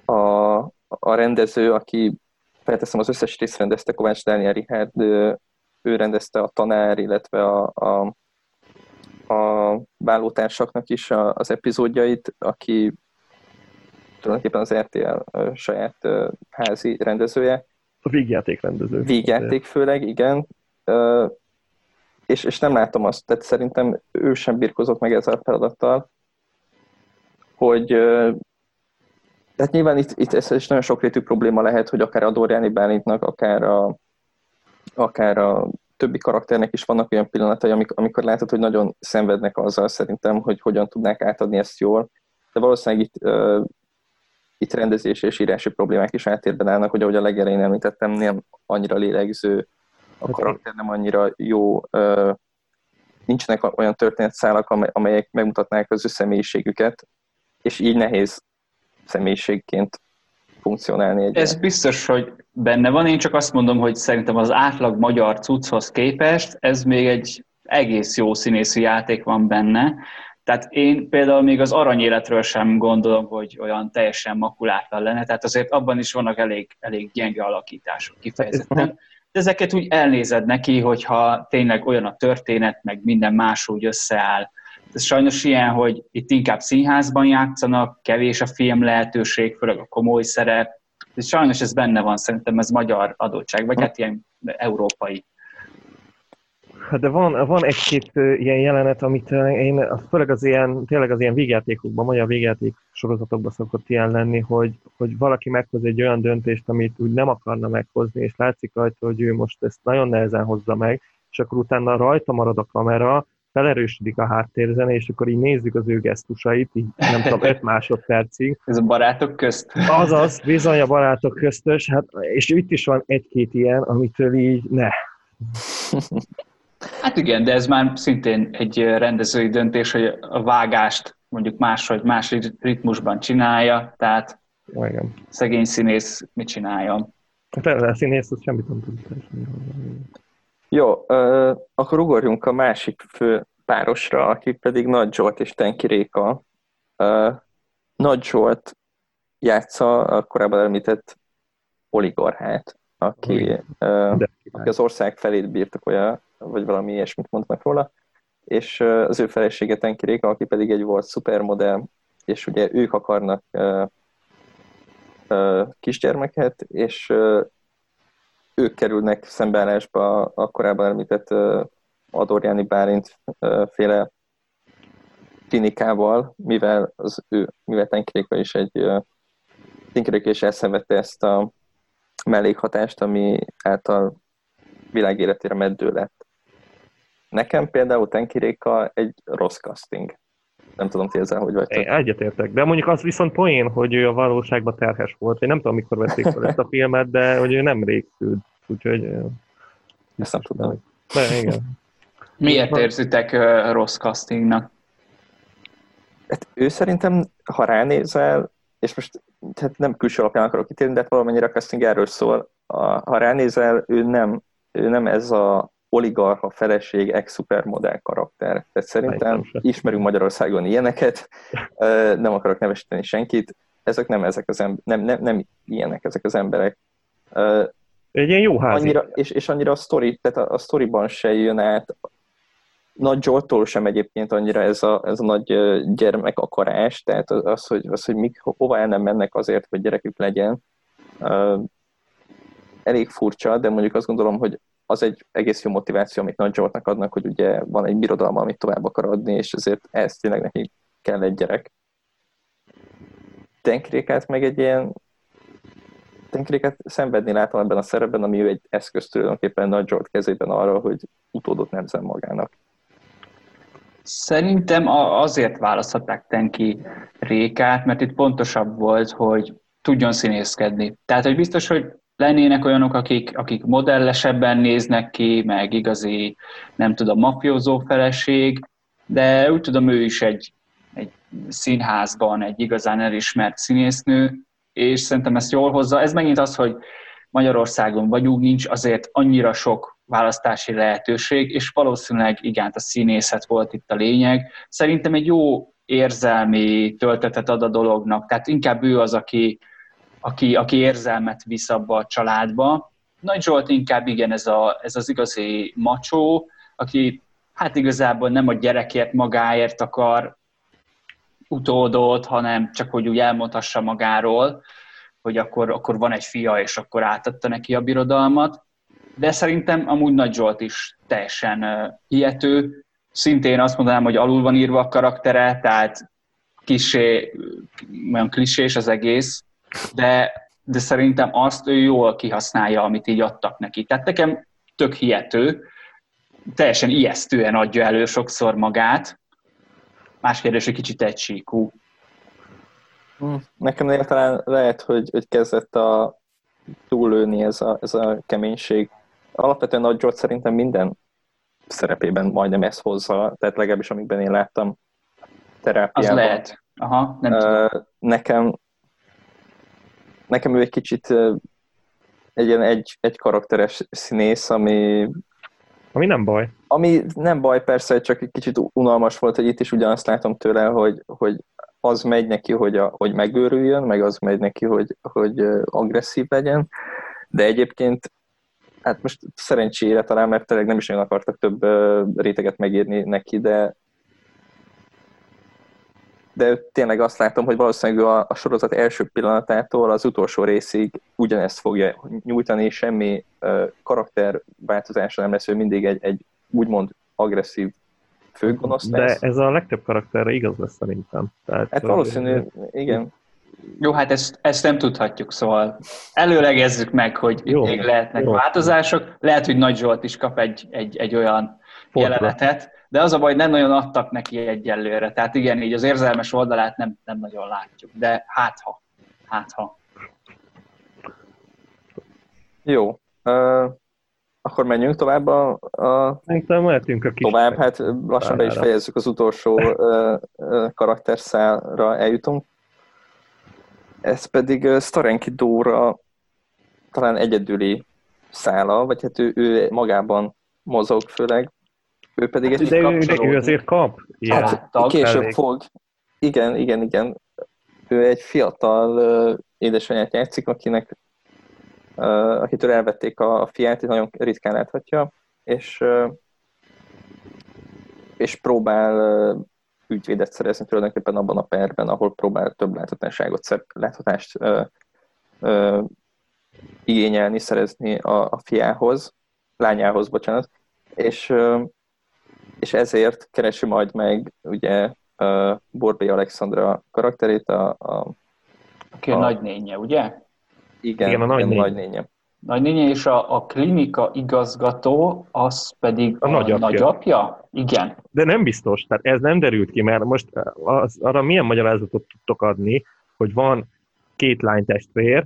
Speaker 1: a, a rendező, aki felteszem az összes részt rendezte, Kovács Dániel Richard, ő rendezte a tanár, illetve a, a, a vállótársaknak is a, az epizódjait, aki tulajdonképpen az RTL saját házi rendezője.
Speaker 3: A vígjáték rendező.
Speaker 1: Vígjáték főleg, igen. És, és nem látom azt, tehát szerintem ő sem birkozott meg ezzel a feladattal, hogy tehát nyilván itt, itt ez is nagyon sokrétű probléma lehet, hogy akár a Dorjáni Bálintnak, akár a, akár a többi karakternek is vannak olyan pillanatai, amikor, amikor látod, hogy nagyon szenvednek azzal szerintem, hogy hogyan tudnák átadni ezt jól. De valószínűleg itt itt rendezés és írási problémák is átérben állnak, hogy ahogy a legelején említettem, nem annyira lélegző, a hát karakter nem annyira jó, nincsenek olyan történetszálak, amelyek megmutatnák az ő személyiségüket, és így nehéz személyiségként funkcionálni. Egy
Speaker 2: Ez biztos, hogy benne van, én csak azt mondom, hogy szerintem az átlag magyar cucchoz képest ez még egy egész jó színészi játék van benne, tehát én például még az aranyéletről sem gondolom, hogy olyan teljesen makulátlan lenne, tehát azért abban is vannak elég, elég gyenge alakítások kifejezetten. De ezeket úgy elnézed neki, hogyha tényleg olyan a történet, meg minden más úgy összeáll. Ez sajnos ilyen, hogy itt inkább színházban játszanak, kevés a film lehetőség, főleg a komoly szerep. És sajnos ez benne van, szerintem ez magyar adottság, vagy hát ilyen európai
Speaker 3: Hát de van, van egy-két ilyen jelenet, amit én, főleg az ilyen, tényleg az ilyen végjátékokban, magyar végjáték sorozatokban szokott ilyen lenni, hogy, hogy valaki meghoz egy olyan döntést, amit úgy nem akarna meghozni, és látszik rajta, hogy ő most ezt nagyon nehezen hozza meg, és akkor utána rajta marad a kamera, felerősödik a háttérzene, és akkor így nézzük az ő gesztusait, így nem tudom, 5 másodpercig.
Speaker 2: Ez a barátok közt?
Speaker 3: Azaz, bizony a barátok köztös, hát, és itt is van egy-két ilyen, amitől így ne.
Speaker 2: Hát igen, de ez már szintén egy rendezői döntés, hogy a vágást mondjuk máshogy, más ritmusban csinálja, tehát igen. szegény színész mit csináljon.
Speaker 3: Hát a színész, az semmit nem tud.
Speaker 1: Jó, uh, akkor ugorjunk a másik fő párosra, aki pedig Nagy Zsolt és Tenki Réka. Uh, Nagy Zsolt játsza a korábban említett oligarchát, aki, uh, aki az ország felét birtokolja vagy valami ilyesmit mondnak róla, és az ő felesége Tenki Réka, aki pedig egy volt szupermodell, és ugye ők akarnak uh, uh, kisgyermeket, és uh, ők kerülnek szembeállásba a korábban említett Adorjáni Bálint uh, féle klinikával, mivel az ő, mivel Tenkiréka is egy Tenkiréka is elszenvedte ezt a mellékhatást, ami által világéletére meddő lett. Nekem például Tenkiréka egy rossz casting. Nem tudom, ti ezzel hogy vagytok.
Speaker 3: Egyetértek, de mondjuk az viszont poén, hogy ő a valóságban terhes volt. Én nem tudom, mikor vették fel ezt a filmet, de hogy ő nem rég szült. Úgyhogy...
Speaker 1: Ezt nem tudom.
Speaker 3: De igen.
Speaker 2: Miért érzitek uh, rossz castingnak?
Speaker 1: Hát ő szerintem, ha ránézel, és most tehát nem külső alapján akarok kitérni, de hát valamennyire a casting erről szól. A, ha ránézel, ő nem, ő nem ez a oligarha feleség ex-szupermodell karakter. Tehát szerintem ismerünk Magyarországon ilyeneket, nem akarok nevesíteni senkit, ezek nem ezek az emberek, nem, nem, nem ilyenek ezek az emberek.
Speaker 3: Egy ilyen jó házi.
Speaker 1: Annyira, és, és annyira a sztori, tehát a, a sztoriban se jön át nagy Zsoltól sem egyébként annyira ez a, ez a nagy gyermek akarás, tehát az, hogy, az, hogy mik, hova el nem mennek azért, hogy gyerekük legyen, elég furcsa, de mondjuk azt gondolom, hogy az egy egész jó motiváció, amit Nagy Zsoltnak adnak, hogy ugye van egy birodalma, amit tovább akar adni, és ezért ez tényleg neki kell egy gyerek. Tenkrékát meg egy ilyen Tenkréket szenvedni látom ebben a szerepben, ami ő egy eszköz tulajdonképpen Nagy Zsolt kezében arra, hogy utódot nemzem magának.
Speaker 2: Szerintem azért választhatták Tenki Rékát, mert itt pontosabb volt, hogy tudjon színészkedni. Tehát, hogy biztos, hogy lennének olyanok, akik, akik modellesebben néznek ki, meg igazi, nem tudom, mafiózó feleség, de úgy tudom, ő is egy, egy színházban egy igazán elismert színésznő, és szerintem ezt jól hozza. Ez megint az, hogy Magyarországon vagyunk, nincs azért annyira sok választási lehetőség, és valószínűleg igen, a színészet volt itt a lényeg. Szerintem egy jó érzelmi töltetet ad a dolognak, tehát inkább ő az, aki, aki, aki érzelmet visz abba a családba. Nagy Zsolt inkább igen, ez, a, ez az igazi macsó, aki hát igazából nem a gyerekért magáért akar utódot, hanem csak hogy úgy elmondhassa magáról, hogy akkor, akkor van egy fia, és akkor átadta neki a birodalmat. De szerintem amúgy Nagy Zsolt is teljesen hihető. Szintén azt mondanám, hogy alul van írva a karaktere, tehát kisé, olyan klisés az egész, de, de szerintem azt ő jól kihasználja, amit így adtak neki. Tehát nekem tök hihető, teljesen ijesztően adja elő sokszor magát. Más kérdés, hogy kicsit egysíkú.
Speaker 1: Hm, nekem talán lehet, hogy, hogy kezdett a túlőni ez a, ez a keménység. Alapvetően Nagy George szerintem minden szerepében majdnem ezt hozza, tehát legalábbis amikben én láttam terápiában.
Speaker 2: Az lehet. Aha, nem uh,
Speaker 1: Nekem nekem ő egy kicsit egy ilyen egy, egy karakteres színész, ami...
Speaker 3: Ami nem baj.
Speaker 1: Ami nem baj, persze, csak egy kicsit unalmas volt, hogy itt is ugyanazt látom tőle, hogy, hogy az megy neki, hogy, a, hogy megőrüljön, meg az megy neki, hogy, hogy agresszív legyen, de egyébként hát most szerencsére talán, mert tényleg nem is nagyon akartak több réteget megírni neki, de de tényleg azt látom, hogy valószínűleg a, a sorozat első pillanatától az utolsó részig ugyanezt fogja nyújtani, semmi uh, karakterváltozása nem lesz, ő mindig egy, egy úgymond agresszív főgonosz
Speaker 3: De ez a legtöbb karakterre igaz lesz szerintem.
Speaker 1: Tehát, hát valószínű, igen.
Speaker 2: Jó, hát ezt, ezt nem tudhatjuk, szóval előlegezzük meg, hogy jó, még lehetnek jó. változások. Lehet, hogy Nagy Zsolt is kap egy, egy, egy olyan Pontra. jelenetet, de az a baj, nem nagyon adtak neki egyelőre. Tehát igen, így az érzelmes oldalát nem, nem nagyon látjuk, de hát ha, hát ha.
Speaker 1: Jó. Uh, akkor menjünk tovább a... a...
Speaker 3: Szerintem mehetünk a
Speaker 1: kis Tovább, hát lassan be is fejezzük az utolsó uh, uh, karakterszálra eljutunk. Ez pedig uh, Starenki Dóra talán egyedüli szála, vagy hát ő, ő magában mozog főleg. Ő pedig
Speaker 3: hát, egy de ő, de ő azért kap.
Speaker 1: Ilyen. Hát, később elég. fog. Igen, igen, igen. Ő egy fiatal uh, édesanyát játszik, akinek uh, akitől elvették a, a fiát, és nagyon ritkán láthatja, és, uh, és próbál uh, ügyvédet szerezni tulajdonképpen abban a perben, ahol próbál több láthatáságot, láthatást uh, uh, igényelni, szerezni a, a fiához, lányához, bocsánat, és uh, és ezért keresi majd meg ugye uh, Borbé Alexandra karakterét, a, a,
Speaker 2: Aki a, a nagynénye, ugye?
Speaker 1: Igen, igen a nagynénye. nagynénye.
Speaker 2: Nagynénye, és a, a klinika igazgató, az pedig a, a nagyapja. nagyapja? Igen.
Speaker 3: De nem biztos, tehát ez nem derült ki, mert most az, arra milyen magyarázatot tudtok adni, hogy van két lánytestvér,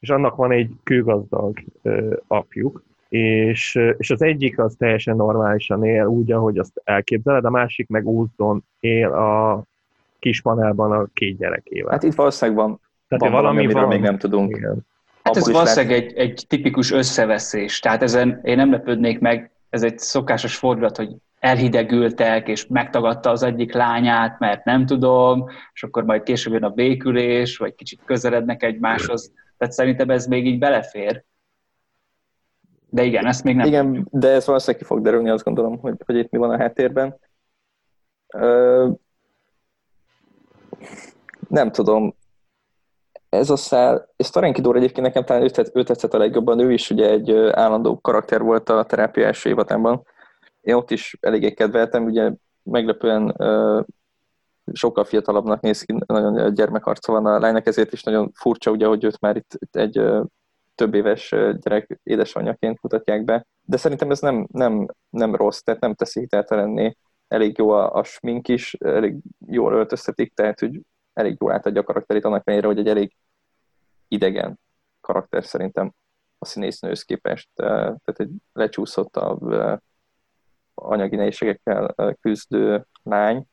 Speaker 3: és annak van egy kőgazdag ö, apjuk, és, és az egyik az teljesen normálisan él, úgy, ahogy azt elképzeled, a másik meg úton él a kis panelban a két gyerekével.
Speaker 1: Hát itt valószínűleg van, Tehát van valami, valami van. még nem tudunk.
Speaker 2: Igen. Hát ez valószínűleg lehet... egy, egy tipikus összeveszés, tehát ezen én nem lepődnék meg, ez egy szokásos fordulat, hogy elhidegültek, és megtagadta az egyik lányát, mert nem tudom, és akkor majd később jön a békülés, vagy kicsit közelednek egymáshoz. Tehát szerintem ez még így belefér. De igen, ezt még nem
Speaker 1: Igen, tudjuk. de ez valószínűleg ki fog derülni, azt gondolom, hogy, hogy itt mi van a háttérben. Ö, nem tudom, ez a szál, és Starenki Dóra egyébként nekem talán ő, ő tetszett a legjobban, ő is ugye egy állandó karakter volt a terápia első évadában. Én ott is eléggé kedveltem, ugye meglepően sokkal fiatalabbnak néz ki, nagyon gyermekarca van a lánynak, ezért is nagyon furcsa, ugye, hogy őt már itt egy több éves gyerek édesanyjaként mutatják be. De szerintem ez nem, nem, nem rossz, tehát nem teszi hiteltelenné. Elég jó a, a smink is, elég jól öltöztetik, tehát hogy elég jól átadja a karakterét, annak ellenére, hogy egy elég idegen karakter szerintem a színésznőhöz képest, tehát egy lecsúszottabb anyagi nehézségekkel küzdő lány,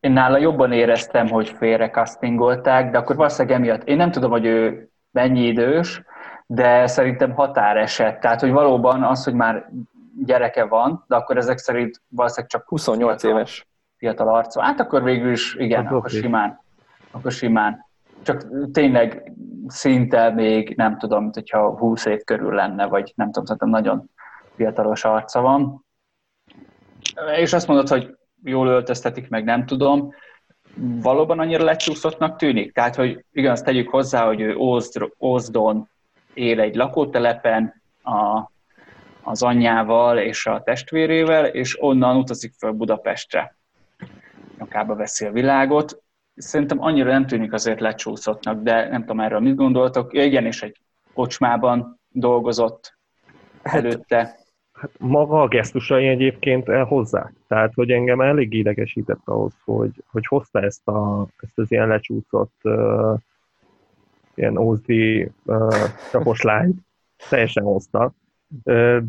Speaker 2: én nála jobban éreztem, hogy félre castingolták, de akkor valószínűleg emiatt, én nem tudom, hogy ő mennyi idős, de szerintem határeset. Tehát, hogy valóban az, hogy már gyereke van, de akkor ezek szerint valószínűleg csak
Speaker 1: 28 fiatal, éves.
Speaker 2: Fiatal arcú. Hát akkor végül is, igen, hát, akkor okay. simán. Akkor simán. Csak tényleg szinte még nem tudom, mint hogyha 20 év körül lenne, vagy nem tudom, szerintem nagyon fiatalos arca van. És azt mondod, hogy jól öltöztetik, meg nem tudom, valóban annyira lecsúszottnak tűnik? Tehát, hogy igen, azt tegyük hozzá, hogy ő Ózd, Ózdon él egy lakótelepen a, az anyjával és a testvérével, és onnan utazik föl Budapestre. Nyakába veszi a világot. Szerintem annyira nem tűnik azért lecsúszottnak, de nem tudom erről mit gondoltok. Ja, igen, és egy kocsmában dolgozott hát, előtte
Speaker 3: hát maga a gesztusai egyébként elhozzák. Tehát, hogy engem elég idegesített ahhoz, hogy, hogy hozta ezt, a, ezt az ilyen lecsúszott uh, ilyen ózdi uh, csapos lányt, teljesen hozta.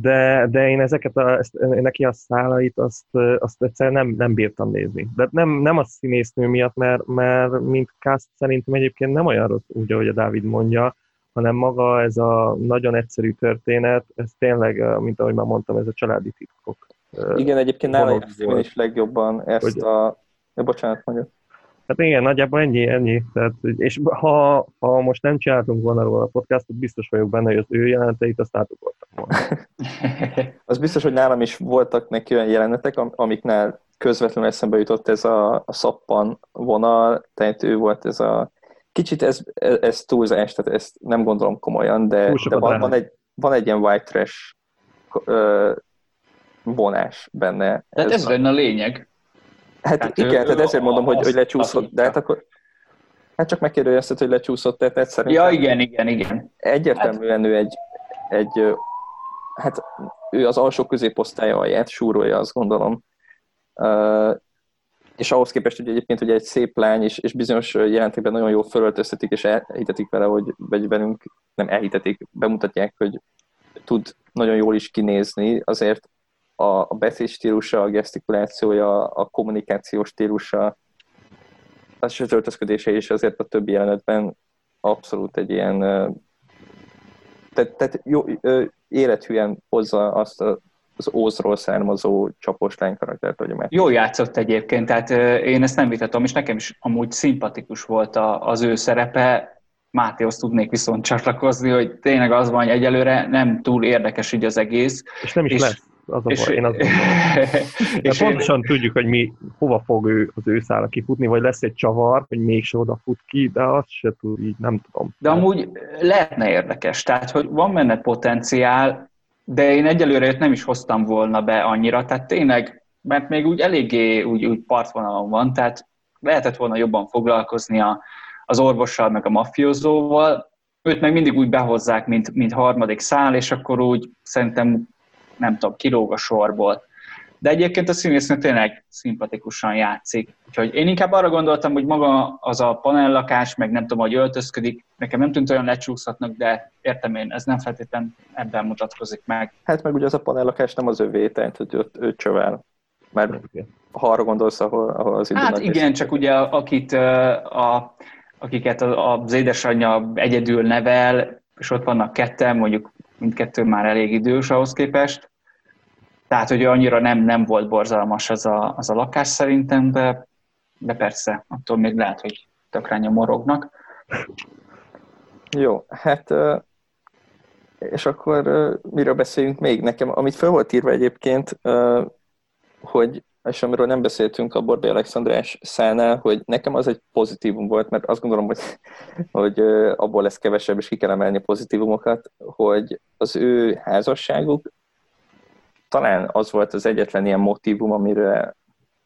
Speaker 3: De, de én ezeket a, ezt, neki a szálait, azt, azt egyszerűen nem, nem bírtam nézni. De nem, nem a színésznő miatt, mert, mert mint cast szerintem egyébként nem olyan rossz, úgy, ahogy a Dávid mondja, hanem maga ez a nagyon egyszerű történet, ez tényleg, mint ahogy már mondtam, ez a családi titkok.
Speaker 1: Igen, egyébként nálam is legjobban ezt hogy... a... Ja, bocsánat, mondja.
Speaker 3: Hát igen, nagyjából ennyi, ennyi. Tehát, és ha, ha most nem csináltunk volna róla a podcastot, biztos vagyok benne, hogy az ő jeleneteit azt átugoltam volna.
Speaker 1: az biztos, hogy nálam is voltak neki olyan jelenetek, amiknál közvetlenül eszembe jutott ez a, a szappan vonal, tehát ő volt ez a Kicsit ez, ez túlzás, tehát ezt nem gondolom komolyan, de, de van, van, egy, van egy ilyen white trash ö, vonás benne.
Speaker 2: Tehát ez, ez lenne a lényeg.
Speaker 1: Hát, hát igen, ő, tehát ezért mondom, hogy, hogy lecsúszott, de hát akkor hát csak megkérdezted, hogy lecsúszott, tehát egyszerűen.
Speaker 2: Ja, igen, igen, igen.
Speaker 1: Egyértelműen hát... ő egy, egy, hát ő az alsó középosztálya alját súrolja, azt gondolom és ahhoz képest, hogy egyébként hogy egy szép lány, és, és bizonyos jelentékben nagyon jól fölöltöztetik, és elhitetik vele, hogy vagy velünk nem elhitetik, bemutatják, hogy tud nagyon jól is kinézni, azért a, a beszéd stílusa, a gesztikulációja, a kommunikációs stílusa, az az öltözködése is azért a többi jelenetben abszolút egy ilyen tehát, tehát jó, élethűen hozza azt a az Ózról származó csapos lány karaktert, hogy meg.
Speaker 2: Jó játszott egyébként, tehát én ezt nem vitatom, és nekem is amúgy szimpatikus volt a, az ő szerepe. Mátéhoz tudnék viszont csatlakozni, hogy tényleg az van, hogy egyelőre nem túl érdekes így az egész.
Speaker 3: És nem is és, lesz. Az a és, baj, én azt és pontosan én... tudjuk, hogy mi, hova fog ő az ő szára kifutni, vagy lesz egy csavar, hogy mégse oda fut ki, de azt se tud, így nem tudom.
Speaker 2: De amúgy lehetne érdekes, tehát hogy van benne potenciál, de én egyelőre nem is hoztam volna be annyira, tehát tényleg, mert még úgy eléggé úgy, úgy partvonalon van, tehát lehetett volna jobban foglalkozni a, az orvossal, meg a mafiózóval, őt meg mindig úgy behozzák, mint, mint harmadik szál, és akkor úgy szerintem, nem tudom, kilóg a sorból. De egyébként a színésznő tényleg szimpatikusan játszik. Úgyhogy én inkább arra gondoltam, hogy maga az a panellakás, meg nem tudom, hogy öltözködik, nekem nem tűnt olyan lecsúszhatnak, de értem én, ez nem feltétlenül ebben mutatkozik meg.
Speaker 1: Hát meg ugye az a panellakás nem az övé, tehát hogy ott ő csövel. Mert ha arra gondolsz, ahol, ahol az
Speaker 2: Hát igen, csak ugye akit, a, akiket az édesanyja egyedül nevel, és ott vannak ketten, mondjuk mindkettő már elég idős ahhoz képest, tehát, hogy annyira nem, nem volt borzalmas az a, az a lakás szerintem, de, de persze, attól még lehet, hogy tökre morognak.
Speaker 1: Jó, hát És akkor miről beszéljünk még? Nekem, amit fel volt írva egyébként, hogy és amiről nem beszéltünk a Borbé Alexandrás szánál, hogy nekem az egy pozitívum volt, mert azt gondolom, hogy, hogy abból lesz kevesebb, és ki kell emelni pozitívumokat, hogy az ő házasságuk talán az volt az egyetlen ilyen motivum, amire,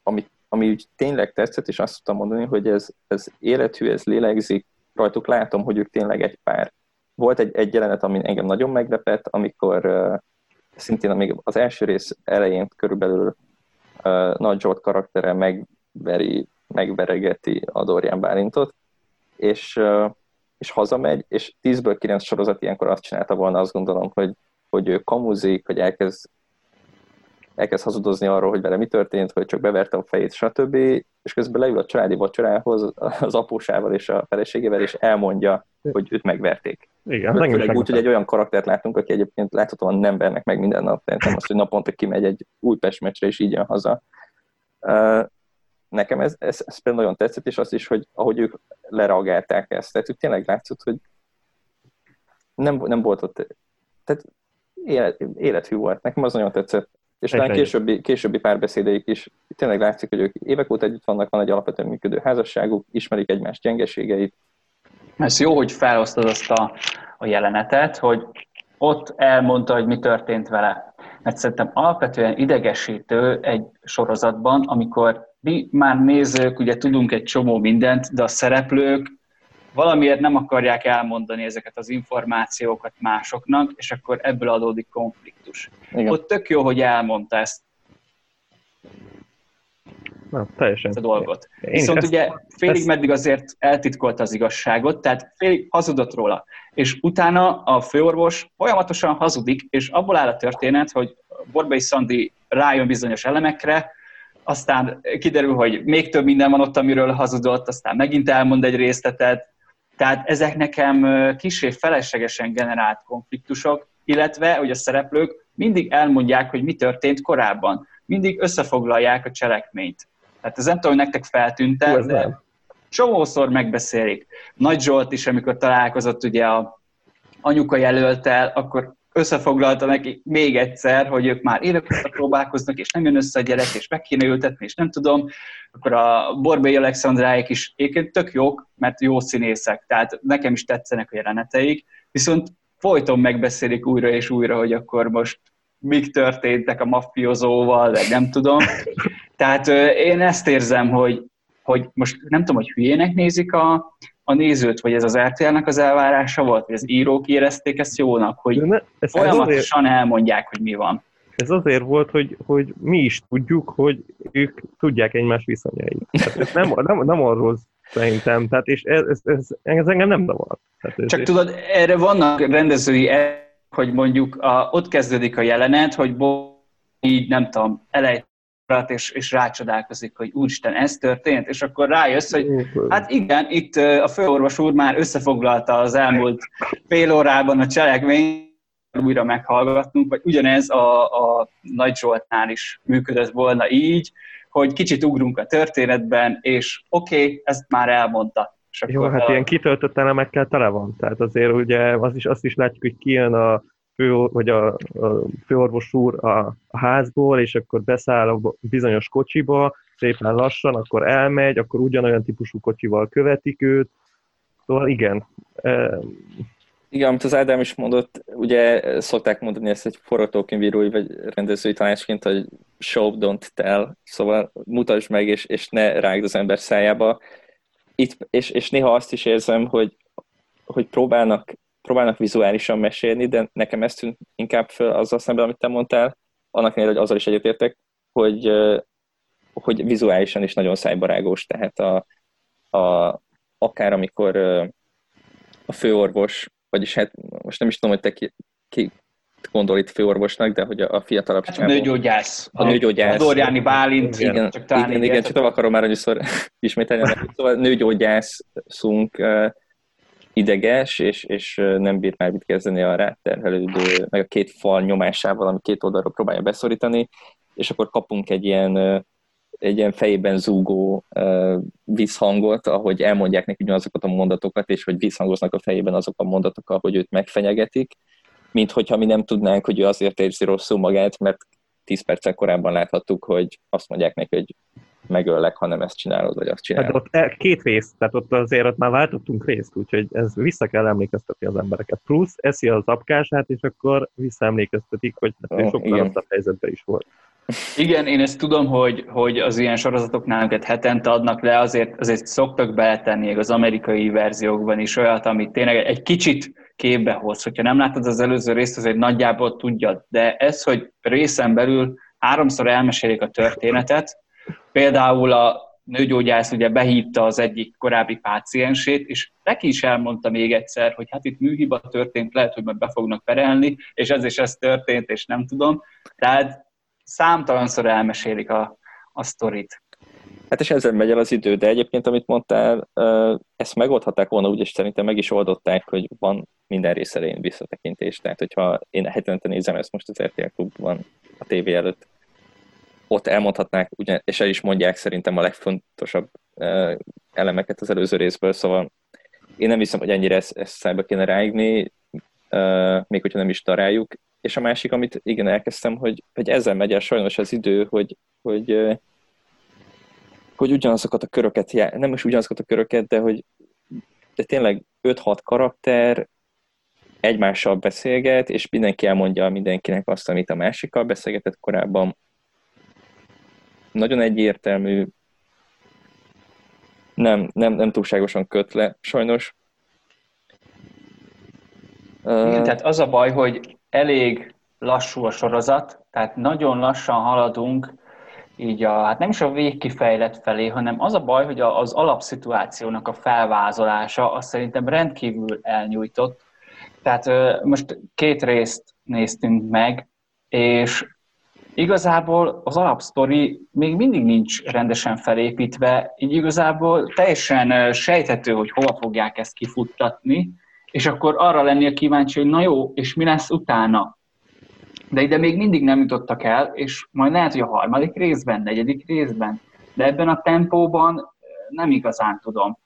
Speaker 1: ami, ami úgy tényleg tetszett, és azt tudtam mondani, hogy ez, ez élethű, ez lélegzik, rajtuk látom, hogy ők tényleg egy pár. Volt egy, egy jelenet, ami engem nagyon meglepett, amikor uh, szintén még az első rész elején körülbelül uh, Nagy Zsolt karaktere megveri, megveregeti a Dorian Bálintot, és, uh, és hazamegy, és 10-ből 9 sorozat ilyenkor azt csinálta volna, azt gondolom, hogy, hogy ő kamuzik, hogy elkezd elkezd hazudozni arról, hogy vele mi történt, hogy csak beverte a fejét, stb. És közben leül a családi vacsorához az apósával és a feleségével, és elmondja, hogy őt megverték.
Speaker 3: Igen,
Speaker 1: Főleg úgy, hogy egy olyan karaktert látunk, aki egyébként láthatóan nem vernek meg minden nap, tehát nem az, hogy naponta kimegy egy új Pest és így jön haza. Nekem ez, ez, ez például nagyon tetszett, és az is, hogy ahogy ők lereagálták ezt, tehát tényleg látszott, hogy nem, nem volt ott, tehát élet, élethű volt. Nekem az nagyon tetszett. És talán későbbi, későbbi párbeszédeik is tényleg látszik, hogy ők évek óta együtt vannak, van egy alapvetően működő házasságuk, ismerik egymás gyengeségeit.
Speaker 2: Ez jó, hogy felosztod azt a, a jelenetet, hogy ott elmondta, hogy mi történt vele. Mert szerintem alapvetően idegesítő egy sorozatban, amikor mi már nézők, ugye tudunk egy csomó mindent, de a szereplők valamiért nem akarják elmondani ezeket az információkat másoknak, és akkor ebből adódik konfliktus. Igen. Ott tök jó, hogy elmondta ezt.
Speaker 3: Na, teljesen. Ezt
Speaker 2: a dolgot. Én Viszont ezt, ugye félig ezt... meddig azért eltitkolta az igazságot, tehát félig hazudott róla. És utána a főorvos folyamatosan hazudik, és abból áll a történet, hogy Borbei Szandi rájön bizonyos elemekre, aztán kiderül, hogy még több minden van ott, amiről hazudott, aztán megint elmond egy részletet, tehát ezek nekem kisé feleslegesen generált konfliktusok, illetve, hogy a szereplők mindig elmondják, hogy mi történt korábban. Mindig összefoglalják a cselekményt. Tehát ez nem tudom, hogy nektek feltűnt de csomószor megbeszélik. Nagy Zsolt is, amikor találkozott ugye a anyuka jelöltel, akkor összefoglalta neki még egyszer, hogy ők már évek próbálkoznak, és nem jön össze a gyerek, és meg kéne ültetni, és nem tudom. Akkor a Borbély Alexandráik is egyébként tök jók, mert jó színészek, tehát nekem is tetszenek a jeleneteik, viszont folyton megbeszélik újra és újra, hogy akkor most mik történtek a maffiozóval, vagy nem tudom. Tehát én ezt érzem, hogy, hogy most nem tudom, hogy hülyének nézik a, a nézőt, vagy ez az RTL-nek az elvárása volt, vagy az írók érezték ezt jónak, hogy ne, ez folyamatosan azért, elmondják, hogy mi van.
Speaker 3: Ez azért volt, hogy, hogy mi is tudjuk, hogy ők tudják egymás viszonyait. Ez nem, nem, nem arról szerintem, tehát és ez, ez, ez, ez engem nem zavar.
Speaker 2: Tehát ez, Csak tudod, erre vannak rendezői hogy mondjuk a, ott kezdődik a jelenet, hogy Bo így nem tudom, elejt és, és rácsodálkozik, hogy úristen, ez történt, és akkor rájössz, hogy hát igen, itt a főorvos úr már összefoglalta az elmúlt fél órában a cselekményt, újra meghallgatnunk, vagy ugyanez a, a Nagy Zsoltnál is működött volna így, hogy kicsit ugrunk a történetben, és oké, okay, ezt már elmondta. És
Speaker 3: Jó, hát a... ilyen kitöltött elemekkel tele van. Tehát azért ugye az is, azt is látjuk, hogy kijön a fő, vagy a, a főorvos úr a, a házból, és akkor beszáll a bizonyos kocsiba, szépen lassan, akkor elmegy, akkor ugyanolyan típusú kocsival követik őt. Szóval igen. E...
Speaker 1: Igen, amit az Ádám is mondott, ugye szokták mondani ezt egy forgatókönyvírói vagy rendezői tanácsként, hogy show, don't tell, szóval mutasd meg, és, és ne rágd az ember szájába. Itt, és, és néha azt is érzem, hogy, hogy próbálnak próbálnak vizuálisan mesélni, de nekem ezt tűnt inkább föl azzal szemben, amit te mondtál, annak ellenére, hogy azzal is egyetértek, hogy, hogy vizuálisan is nagyon szájbarágos, tehát a, a, akár amikor a főorvos, vagyis hát most nem is tudom, hogy te ki, ki gondol itt főorvosnak, de hogy a fiatalabb
Speaker 2: hát a nőgyógyász.
Speaker 1: A, a nőgyógyász.
Speaker 2: A Dorjáni Bálint.
Speaker 1: Igen, csak igen, igen, csak akarom már annyiszor ismételni. Szóval nőgyógyászunk ideges, és, és nem bír már mit kezdeni a ráterhelődő, meg a két fal nyomásával, ami két oldalról próbálja beszorítani, és akkor kapunk egy ilyen, egy ilyen fejében zúgó visszhangot, ahogy elmondják neki ugyanazokat a mondatokat, és hogy visszhangoznak a fejében azok a mondatok, ahogy őt megfenyegetik. mint hogyha mi nem tudnánk, hogy ő azért érzi rosszul magát, mert 10 perccel korábban láthattuk, hogy azt mondják neki, hogy megöllek, ha nem ezt csinálod, vagy azt csinálod.
Speaker 3: Hát ott e, két rész, tehát ott azért ott már váltottunk részt, úgyhogy ez vissza kell emlékeztetni az embereket. Plusz eszi az apkását, és akkor visszaemlékeztetik, hogy hát oh, sokkal rosszabb helyzetben is volt.
Speaker 2: Igen, én ezt tudom, hogy, hogy az ilyen sorozatoknál, amiket hetente adnak le, azért, azért szoktak beletenni az amerikai verziókban is olyat, amit tényleg egy kicsit képbe hoz. Hogyha nem látod az előző részt, azért nagyjából tudjad. De ez, hogy részen belül háromszor elmesélik a történetet, például a nőgyógyász ugye behívta az egyik korábbi páciensét, és neki is elmondta még egyszer, hogy hát itt műhiba történt, lehet, hogy majd be fognak perelni, és ez is ez történt, és nem tudom. Tehát számtalanszor elmesélik a, a sztorit.
Speaker 1: Hát és ezzel megy el az idő, de egyébként, amit mondtál, ezt megoldhatták volna úgy, és szerintem meg is oldották, hogy van minden rész elején visszatekintés. Tehát, hogyha én hetente nézem ezt most az RTL klubban a tévé előtt, ott elmondhatnák, ugyan, és el is mondják szerintem a legfontosabb elemeket az előző részből, szóval én nem hiszem, hogy ennyire ezt, ezt szájba kéne ráigni, még hogyha nem is találjuk, és a másik, amit igen elkezdtem, hogy, hogy ezzel megy el sajnos az idő, hogy, hogy, hogy ugyanazokat a köröket, nem is ugyanazokat a köröket, de hogy de tényleg 5-6 karakter egymással beszélget, és mindenki elmondja mindenkinek azt, amit a másikkal beszélgetett korábban. Nagyon egyértelmű, nem, nem, nem túlságosan köt le, sajnos.
Speaker 2: Igen, tehát az a baj, hogy elég lassú a sorozat, tehát nagyon lassan haladunk így a, hát nem is a végkifejlet felé, hanem az a baj, hogy az alapszituációnak a felvázolása az szerintem rendkívül elnyújtott. Tehát most két részt néztünk meg, és igazából az alapsztori még mindig nincs rendesen felépítve, így igazából teljesen sejthető, hogy hova fogják ezt kifuttatni, és akkor arra lennél kíváncsi, hogy na jó, és mi lesz utána? De ide még mindig nem jutottak el, és majd lehet, hogy a harmadik részben, negyedik részben, de ebben a tempóban nem igazán tudom.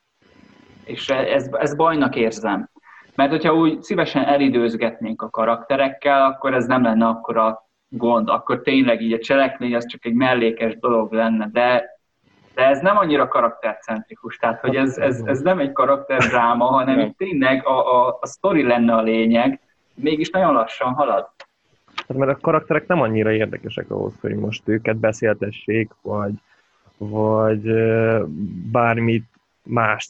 Speaker 2: És ez, ez bajnak érzem. Mert hogyha úgy szívesen elidőzgetnénk a karakterekkel, akkor ez nem lenne akkora gond, akkor tényleg így a cselekmény az csak egy mellékes dolog lenne, de de ez nem annyira karaktercentrikus, tehát hogy ez, ez, ez nem egy karakterdráma, hanem itt tényleg a, a, a sztori lenne a lényeg, mégis nagyon lassan halad.
Speaker 3: Hát mert a karakterek nem annyira érdekesek ahhoz, hogy most őket beszéltessék, vagy, vagy bármit más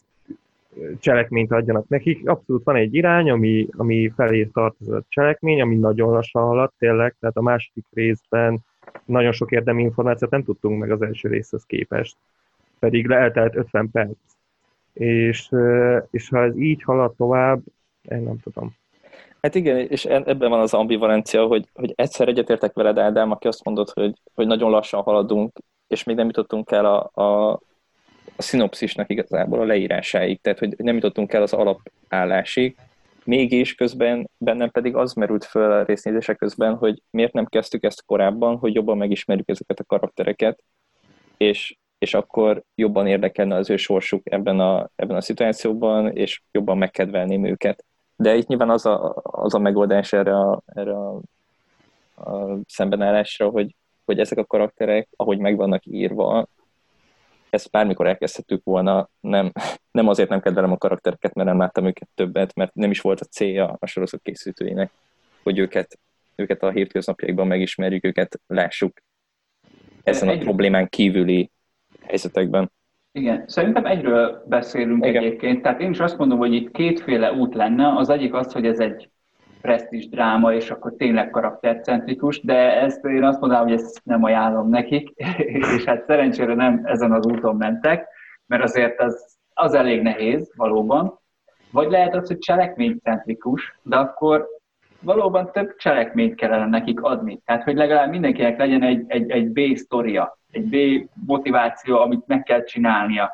Speaker 3: cselekményt adjanak nekik. Abszolút van egy irány, ami, ami felé tartozott a cselekmény, ami nagyon lassan halad tényleg, tehát a második részben nagyon sok érdemi információt nem tudtunk meg az első részhez képest, pedig leeltelt 50 perc. És, és ha ez így halad tovább, én nem tudom.
Speaker 1: Hát igen, és ebben van az ambivalencia, hogy, hogy egyszer egyetértek veled, Ádám, aki azt mondott, hogy, hogy nagyon lassan haladunk, és még nem jutottunk el a, a, a szinopszisnak igazából a leírásáig, tehát hogy nem jutottunk el az alapállásig, mégis közben bennem pedig az merült föl a résznézések közben, hogy miért nem kezdtük ezt korábban, hogy jobban megismerjük ezeket a karaktereket, és, és akkor jobban érdekelne az ő sorsuk ebben a, ebben a szituációban, és jobban megkedvelném őket. De itt nyilván az a, az a megoldás erre a, erre a, a szembenállásra, hogy, hogy ezek a karakterek, ahogy meg vannak írva, ezt bármikor elkezdhetük volna, nem, nem azért nem kedvelem a karaktereket, mert nem láttam őket többet, mert nem is volt a célja a sorozat készítőinek, hogy őket, őket a hétköznapjaikban megismerjük, őket lássuk ezen a problémán kívüli helyzetekben.
Speaker 2: Igen, szerintem egyről beszélünk Igen. egyébként. Tehát én is azt mondom, hogy itt kétféle út lenne. Az egyik az, hogy ez egy presztis dráma, és akkor tényleg karaktercentrikus, de ezt én azt mondanám, hogy ezt nem ajánlom nekik, és hát szerencsére nem ezen az úton mentek, mert azért az, az elég nehéz valóban. Vagy lehet az, hogy cselekménycentrikus, de akkor valóban több cselekményt kellene nekik adni. Tehát, hogy legalább mindenkinek legyen egy, egy, egy B-sztoria, egy B motiváció, amit meg kell csinálnia.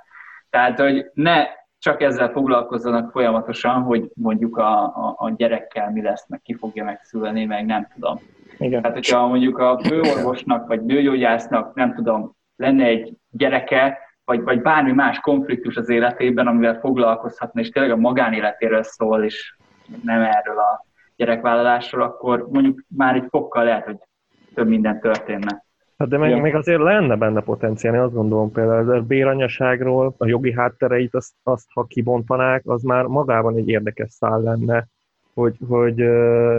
Speaker 2: Tehát, hogy ne csak ezzel foglalkozzanak folyamatosan, hogy mondjuk a, a, a gyerekkel mi lesz, meg ki fogja megszülni, meg nem tudom. Igen. Tehát, hogyha mondjuk a főorvosnak, vagy nőgyógyásznak, nem tudom, lenne egy gyereke, vagy, vagy bármi más konfliktus az életében, amivel foglalkozhatna, és tényleg a magánéletéről szól, és nem erről a gyerekvállalásról, akkor mondjuk már egy fokkal lehet, hogy több minden történne.
Speaker 3: Hát de meg, még azért lenne benne potenciál, én azt gondolom például a béranyaságról, a jogi háttereit, azt, azt ha kibontanák, az már magában egy érdekes szál lenne, hogy, hogy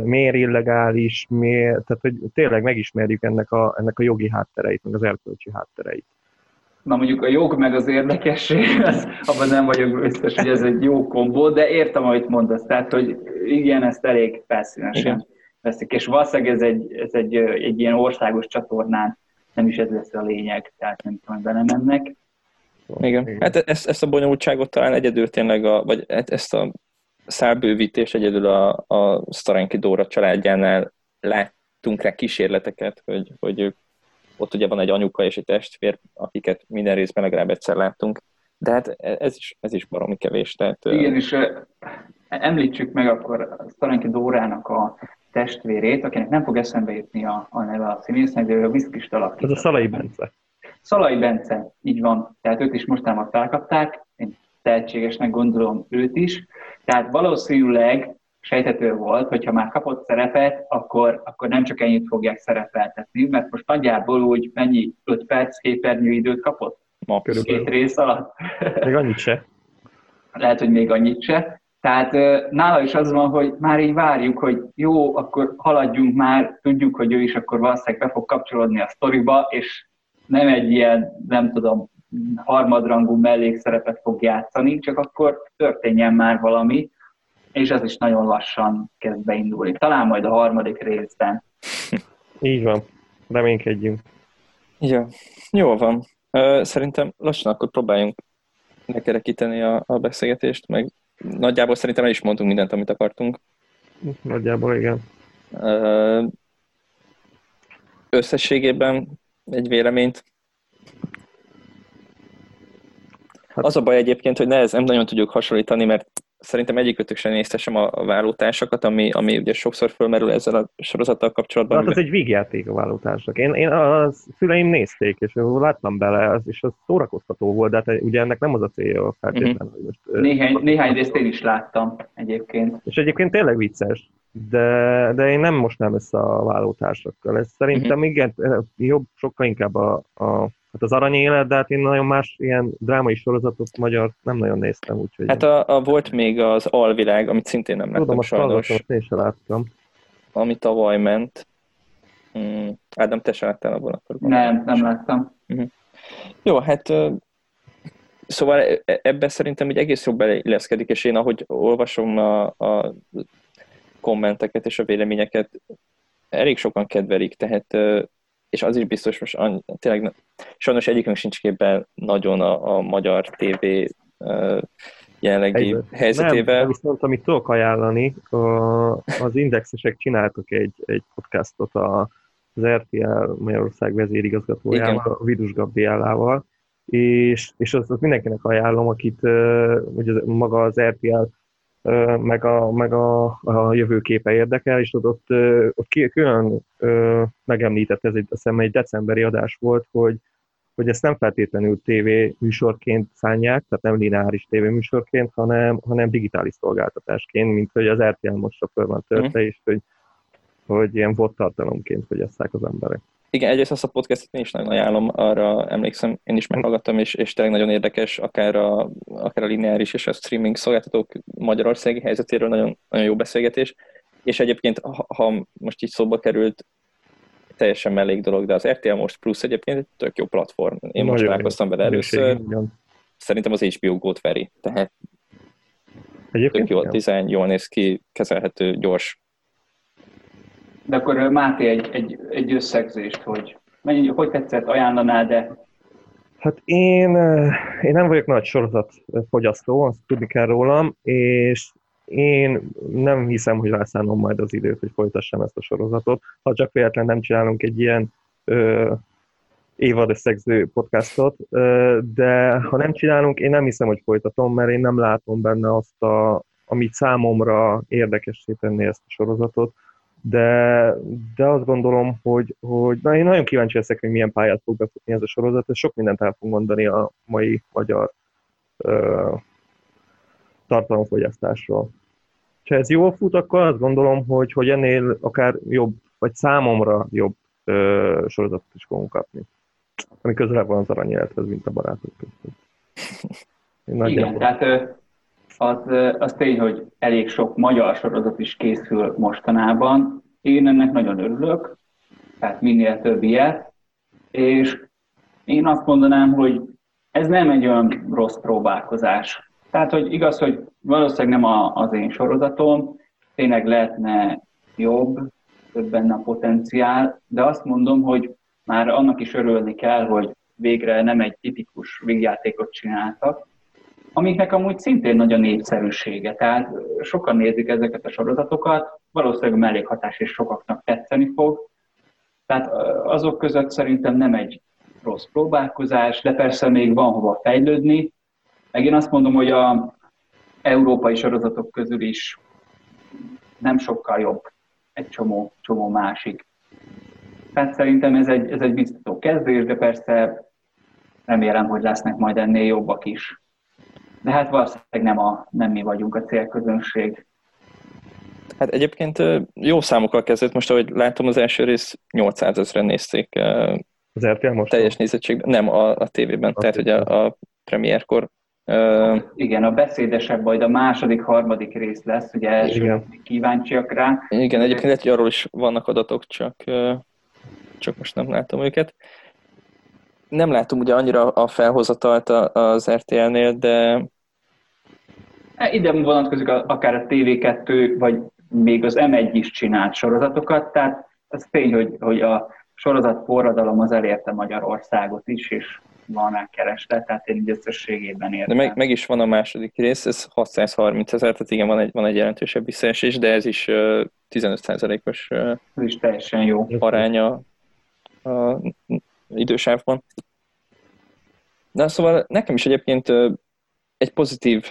Speaker 3: miért illegális, miért, tehát hogy tényleg megismerjük ennek a, ennek a jogi háttereit, meg az erkölcsi háttereit.
Speaker 2: Na mondjuk a jog meg az érdekesség, az, abban nem vagyok biztos, hogy ez egy jó kombó, de értem, amit mondasz. Tehát, hogy igen, ezt elég felszínesen veszik. És valószínűleg ez egy, ez egy, egy ilyen országos csatornán nem is ez lesz a lényeg, tehát nem tudom, hogy belemennek.
Speaker 1: Igen, hát ezt, ezt a bonyolultságot talán egyedül tényleg, a, vagy e- ezt a szálbővítést egyedül a, a Starenki Dóra családjánál láttunk rá kísérleteket, hogy, hogy ők, ott ugye van egy anyuka és egy testvér, akiket minden részben legalább egyszer láttunk, de hát ez is, ez is baromi kevés. Tehát,
Speaker 2: Igen, és említsük meg akkor a Starenki Dórának a testvérét, akinek nem fog eszembe jutni a, a neve a színésznek, de ő a viszkist alakít.
Speaker 3: Ez a Szalai Bence.
Speaker 2: Szalai Bence, így van. Tehát őt is mostanában felkapták, én tehetségesnek gondolom őt is. Tehát valószínűleg sejtető volt, hogyha már kapott szerepet, akkor, akkor nem csak ennyit fogják szerepeltetni, mert most nagyjából úgy mennyi 5 perc képernyő időt kapott?
Speaker 3: Ma
Speaker 2: Két rész alatt.
Speaker 3: Még annyit se.
Speaker 2: Lehet, hogy még annyit se. Tehát nála is az van, hogy már így várjuk, hogy jó, akkor haladjunk már, tudjuk, hogy ő is akkor valószínűleg be fog kapcsolódni a sztoriba, és nem egy ilyen, nem tudom, harmadrangú mellékszerepet fog játszani, csak akkor történjen már valami, és ez is nagyon lassan kezd beindulni. Talán majd a harmadik részben.
Speaker 3: Így van, reménykedjünk.
Speaker 1: Ja, jó van. Szerintem lassan akkor próbáljunk nekerekíteni a, a beszélgetést, meg nagyjából szerintem el is mondtunk mindent, amit akartunk.
Speaker 3: Nagyjából igen.
Speaker 1: Összességében egy véleményt. Hát... Az a baj egyébként, hogy nehez nem nagyon tudjuk hasonlítani, mert szerintem egyikőtök sem nézte sem a vállótársakat, ami, ami ugye sokszor fölmerül ezzel a sorozattal kapcsolatban.
Speaker 3: Hát az egy vígjáték a vállótársak. Én, én a szüleim nézték, és láttam bele, az, és az szórakoztató volt, de hát ugye ennek nem az a célja feltétlenül. Uh-huh. Hogy
Speaker 2: most, néhány, néhány részt én is láttam egyébként.
Speaker 3: És egyébként tényleg vicces, de, de én nem most nem össze a vállótársakkal. Ez szerintem uh-huh. igen, jobb, sokkal inkább a, a Hát az arany élet, de hát én nagyon más ilyen drámai sorozatot magyar nem nagyon néztem, úgyhogy...
Speaker 1: Hát a, a volt még az Alvilág, amit szintén nem láttam
Speaker 3: Tudom,
Speaker 1: sajnos.
Speaker 3: Tudom, én sem láttam.
Speaker 1: Ami tavaly ment. Hmm. Ádám, te sem láttál abban akkor?
Speaker 2: Nem, nem láttam. Uh-huh.
Speaker 1: Jó, hát szóval e, e, ebben szerintem egy egész jó beleilleszkedik, és én ahogy olvasom a, a kommenteket és a véleményeket, elég sokan kedvelik, tehát és az is biztos, most annyi, tényleg sajnos egyikünk sincs képben nagyon a, a magyar TV uh, jelenlegi helyzetével. Nem,
Speaker 3: viszont amit tudok ajánlani, a, az indexesek csináltak egy, egy podcastot a, az RTL Magyarország vezérigazgatójával, a Vidus Gabrielával, és, és azt, azt mindenkinek ajánlom, akit uh, ugye maga az RTL meg a, meg a, a jövőképe érdekel, és ott, ott, ott külön megemlített, ez egy, azt hiszem egy decemberi adás volt, hogy, hogy ezt nem feltétlenül TV műsorként szánják, tehát nem lineáris TV műsorként, hanem, hanem digitális szolgáltatásként, mint hogy az RTL most föl van törte, mm. és hogy, hogy ilyen volt tartalomként fogyasszák az emberek.
Speaker 1: Igen, egyrészt azt a podcastot én is nagyon ajánlom, arra emlékszem, én is meghallgattam, és, és tényleg nagyon érdekes, akár a, akár a lineáris és a streaming szolgáltatók magyarországi helyzetéről nagyon, nagyon jó beszélgetés, és egyébként, ha, ha most így szóba került, teljesen mellék dolog, de az RTL Most Plus egyébként egy tök jó platform. Én nagyon most találkoztam vele először. Szerintem az HBO Go-t veri, tehát egyébként tök jó a design, jól néz ki, kezelhető, gyors,
Speaker 2: de akkor Máté egy, egy, egy összegzést, hogy mennyi, hogy tetszett, ajánlanád de
Speaker 3: Hát én, én nem vagyok nagy sorozatfogyasztó, azt tudni kell rólam, és én nem hiszem, hogy rászánom majd az időt, hogy folytassam ezt a sorozatot. Ha csak véletlen nem csinálunk egy ilyen ö, évad összegző podcastot, ö, de ha nem csinálunk, én nem hiszem, hogy folytatom, mert én nem látom benne azt, a, amit számomra érdekessé tenni ezt a sorozatot de, de azt gondolom, hogy, hogy na, én nagyon kíváncsi leszek, hogy milyen pályát fog befutni ez a sorozat, és sok mindent el fog mondani a mai magyar ö, tartalomfogyasztásról. hogyha ez jól fut, akkor azt gondolom, hogy, hogy ennél akár jobb, vagy számomra jobb ö, sorozatot is fogunk kapni. Ami közelebb van az aranyélethez, mint a barátok között.
Speaker 2: Igen, tehát az, az tény, hogy elég sok magyar sorozat is készül mostanában. Én ennek nagyon örülök, tehát minél több ilyet, és én azt mondanám, hogy ez nem egy olyan rossz próbálkozás. Tehát, hogy igaz, hogy valószínűleg nem a, az én sorozatom, tényleg lehetne jobb, több benne a potenciál, de azt mondom, hogy már annak is örülni kell, hogy végre nem egy tipikus végjátékot csináltak, amiknek amúgy szintén nagy a népszerűsége. Tehát sokan nézik ezeket a sorozatokat, valószínűleg a mellékhatás is sokaknak tetszeni fog. Tehát azok között szerintem nem egy rossz próbálkozás, de persze még van hova fejlődni. Meg én azt mondom, hogy a európai sorozatok közül is nem sokkal jobb egy csomó, csomó másik. Tehát szerintem ez egy, ez egy biztató kezdés, de persze remélem, hogy lesznek majd ennél jobbak is. De hát valószínűleg nem, a, nem mi vagyunk a célközönség.
Speaker 1: Hát egyébként jó számokkal kezdett, most ahogy látom az első rész 800 ezeren nézték
Speaker 3: az RTL most?
Speaker 1: Teljes nézettségben, nem a, a tévében, a tehát hogy a, a premierkor.
Speaker 2: Uh, igen, a beszédesebb majd a második, harmadik rész lesz, ugye első igen. kíváncsiak rá.
Speaker 1: Igen, egyébként lehet, hogy arról is vannak adatok, csak, csak most nem látom őket. Nem látom ugye annyira a felhozatalt az RTL-nél, de...
Speaker 2: E, ide vonatkozik akár a TV2, vagy még az M1 is csinált sorozatokat, tehát ez tény, hogy, hogy a sorozat forradalom az elérte Magyarországot is, és van rá kereslet, tehát én így összességében értem.
Speaker 1: De meg, meg, is van a második rész, ez 630 ezer, tehát igen, van egy, van egy jelentősebb visszaesés, de ez is uh, 15%-os uh,
Speaker 2: ez is teljesen jó
Speaker 1: aránya a idősávban. Na szóval nekem is egyébként egy pozitív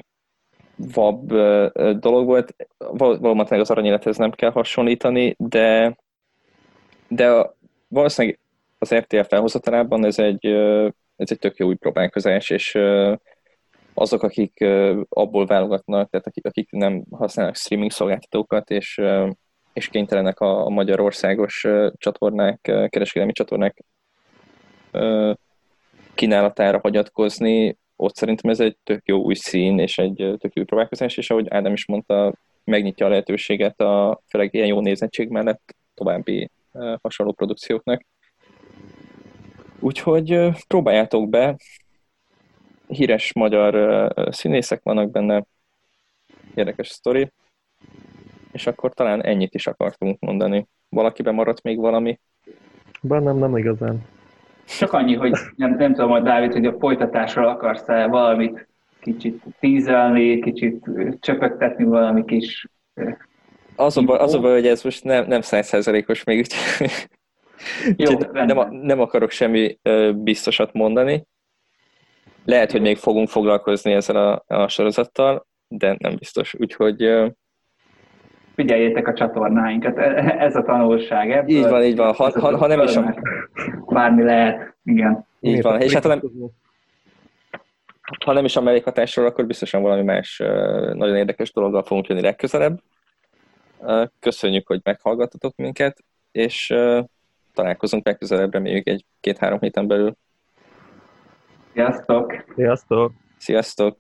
Speaker 1: vab uh, dolog volt, valóban az aranyélethez nem kell hasonlítani, de de a, valószínűleg az RTL felhozatalában ez egy, ez egy tök jó új próbálkozás, és azok, akik abból válogatnak, tehát akik, akik nem használnak streaming szolgáltatókat, és, és kénytelenek a, a magyarországos csatornák, kereskedelmi csatornák kínálatára hagyatkozni, ott szerintem ez egy tök jó új szín, és egy tök jó próbálkozás, és ahogy Ádám is mondta, megnyitja a lehetőséget a főleg ilyen jó nézettség mellett további hasonló produkcióknak. Úgyhogy próbáljátok be, híres magyar színészek vannak benne, érdekes sztori, és akkor talán ennyit is akartunk mondani. Valakiben maradt még valami?
Speaker 3: Bennem nem igazán.
Speaker 2: Csak annyi, hogy nem, nem tudom, hogy Dávid, hogy a folytatásról akarsz-e valamit kicsit tízelni, kicsit csöpögtetni valami kis
Speaker 1: az a, baj, az a baj, hogy ez most nem, nem százszerzelékos még, Jó, nem, nem akarok semmi biztosat mondani. Lehet, hogy még fogunk foglalkozni ezzel a, a sorozattal, de nem biztos. Úgyhogy
Speaker 2: figyeljétek a csatornáinkat, e, e, ez a tanulság.
Speaker 1: Ebből, így van, így van. Ha, ha, ha nem is a...
Speaker 2: Bármi lehet, igen.
Speaker 1: Így van. És hát ha nem, ha nem is a mellékhatásról, akkor biztosan valami más nagyon érdekes dologgal fogunk jönni legközelebb. Köszönjük, hogy meghallgattatok minket, és találkozunk legközelebb, reméljük egy két-három héten belül.
Speaker 2: Sziasztok!
Speaker 3: Sziasztok!
Speaker 1: Sziasztok!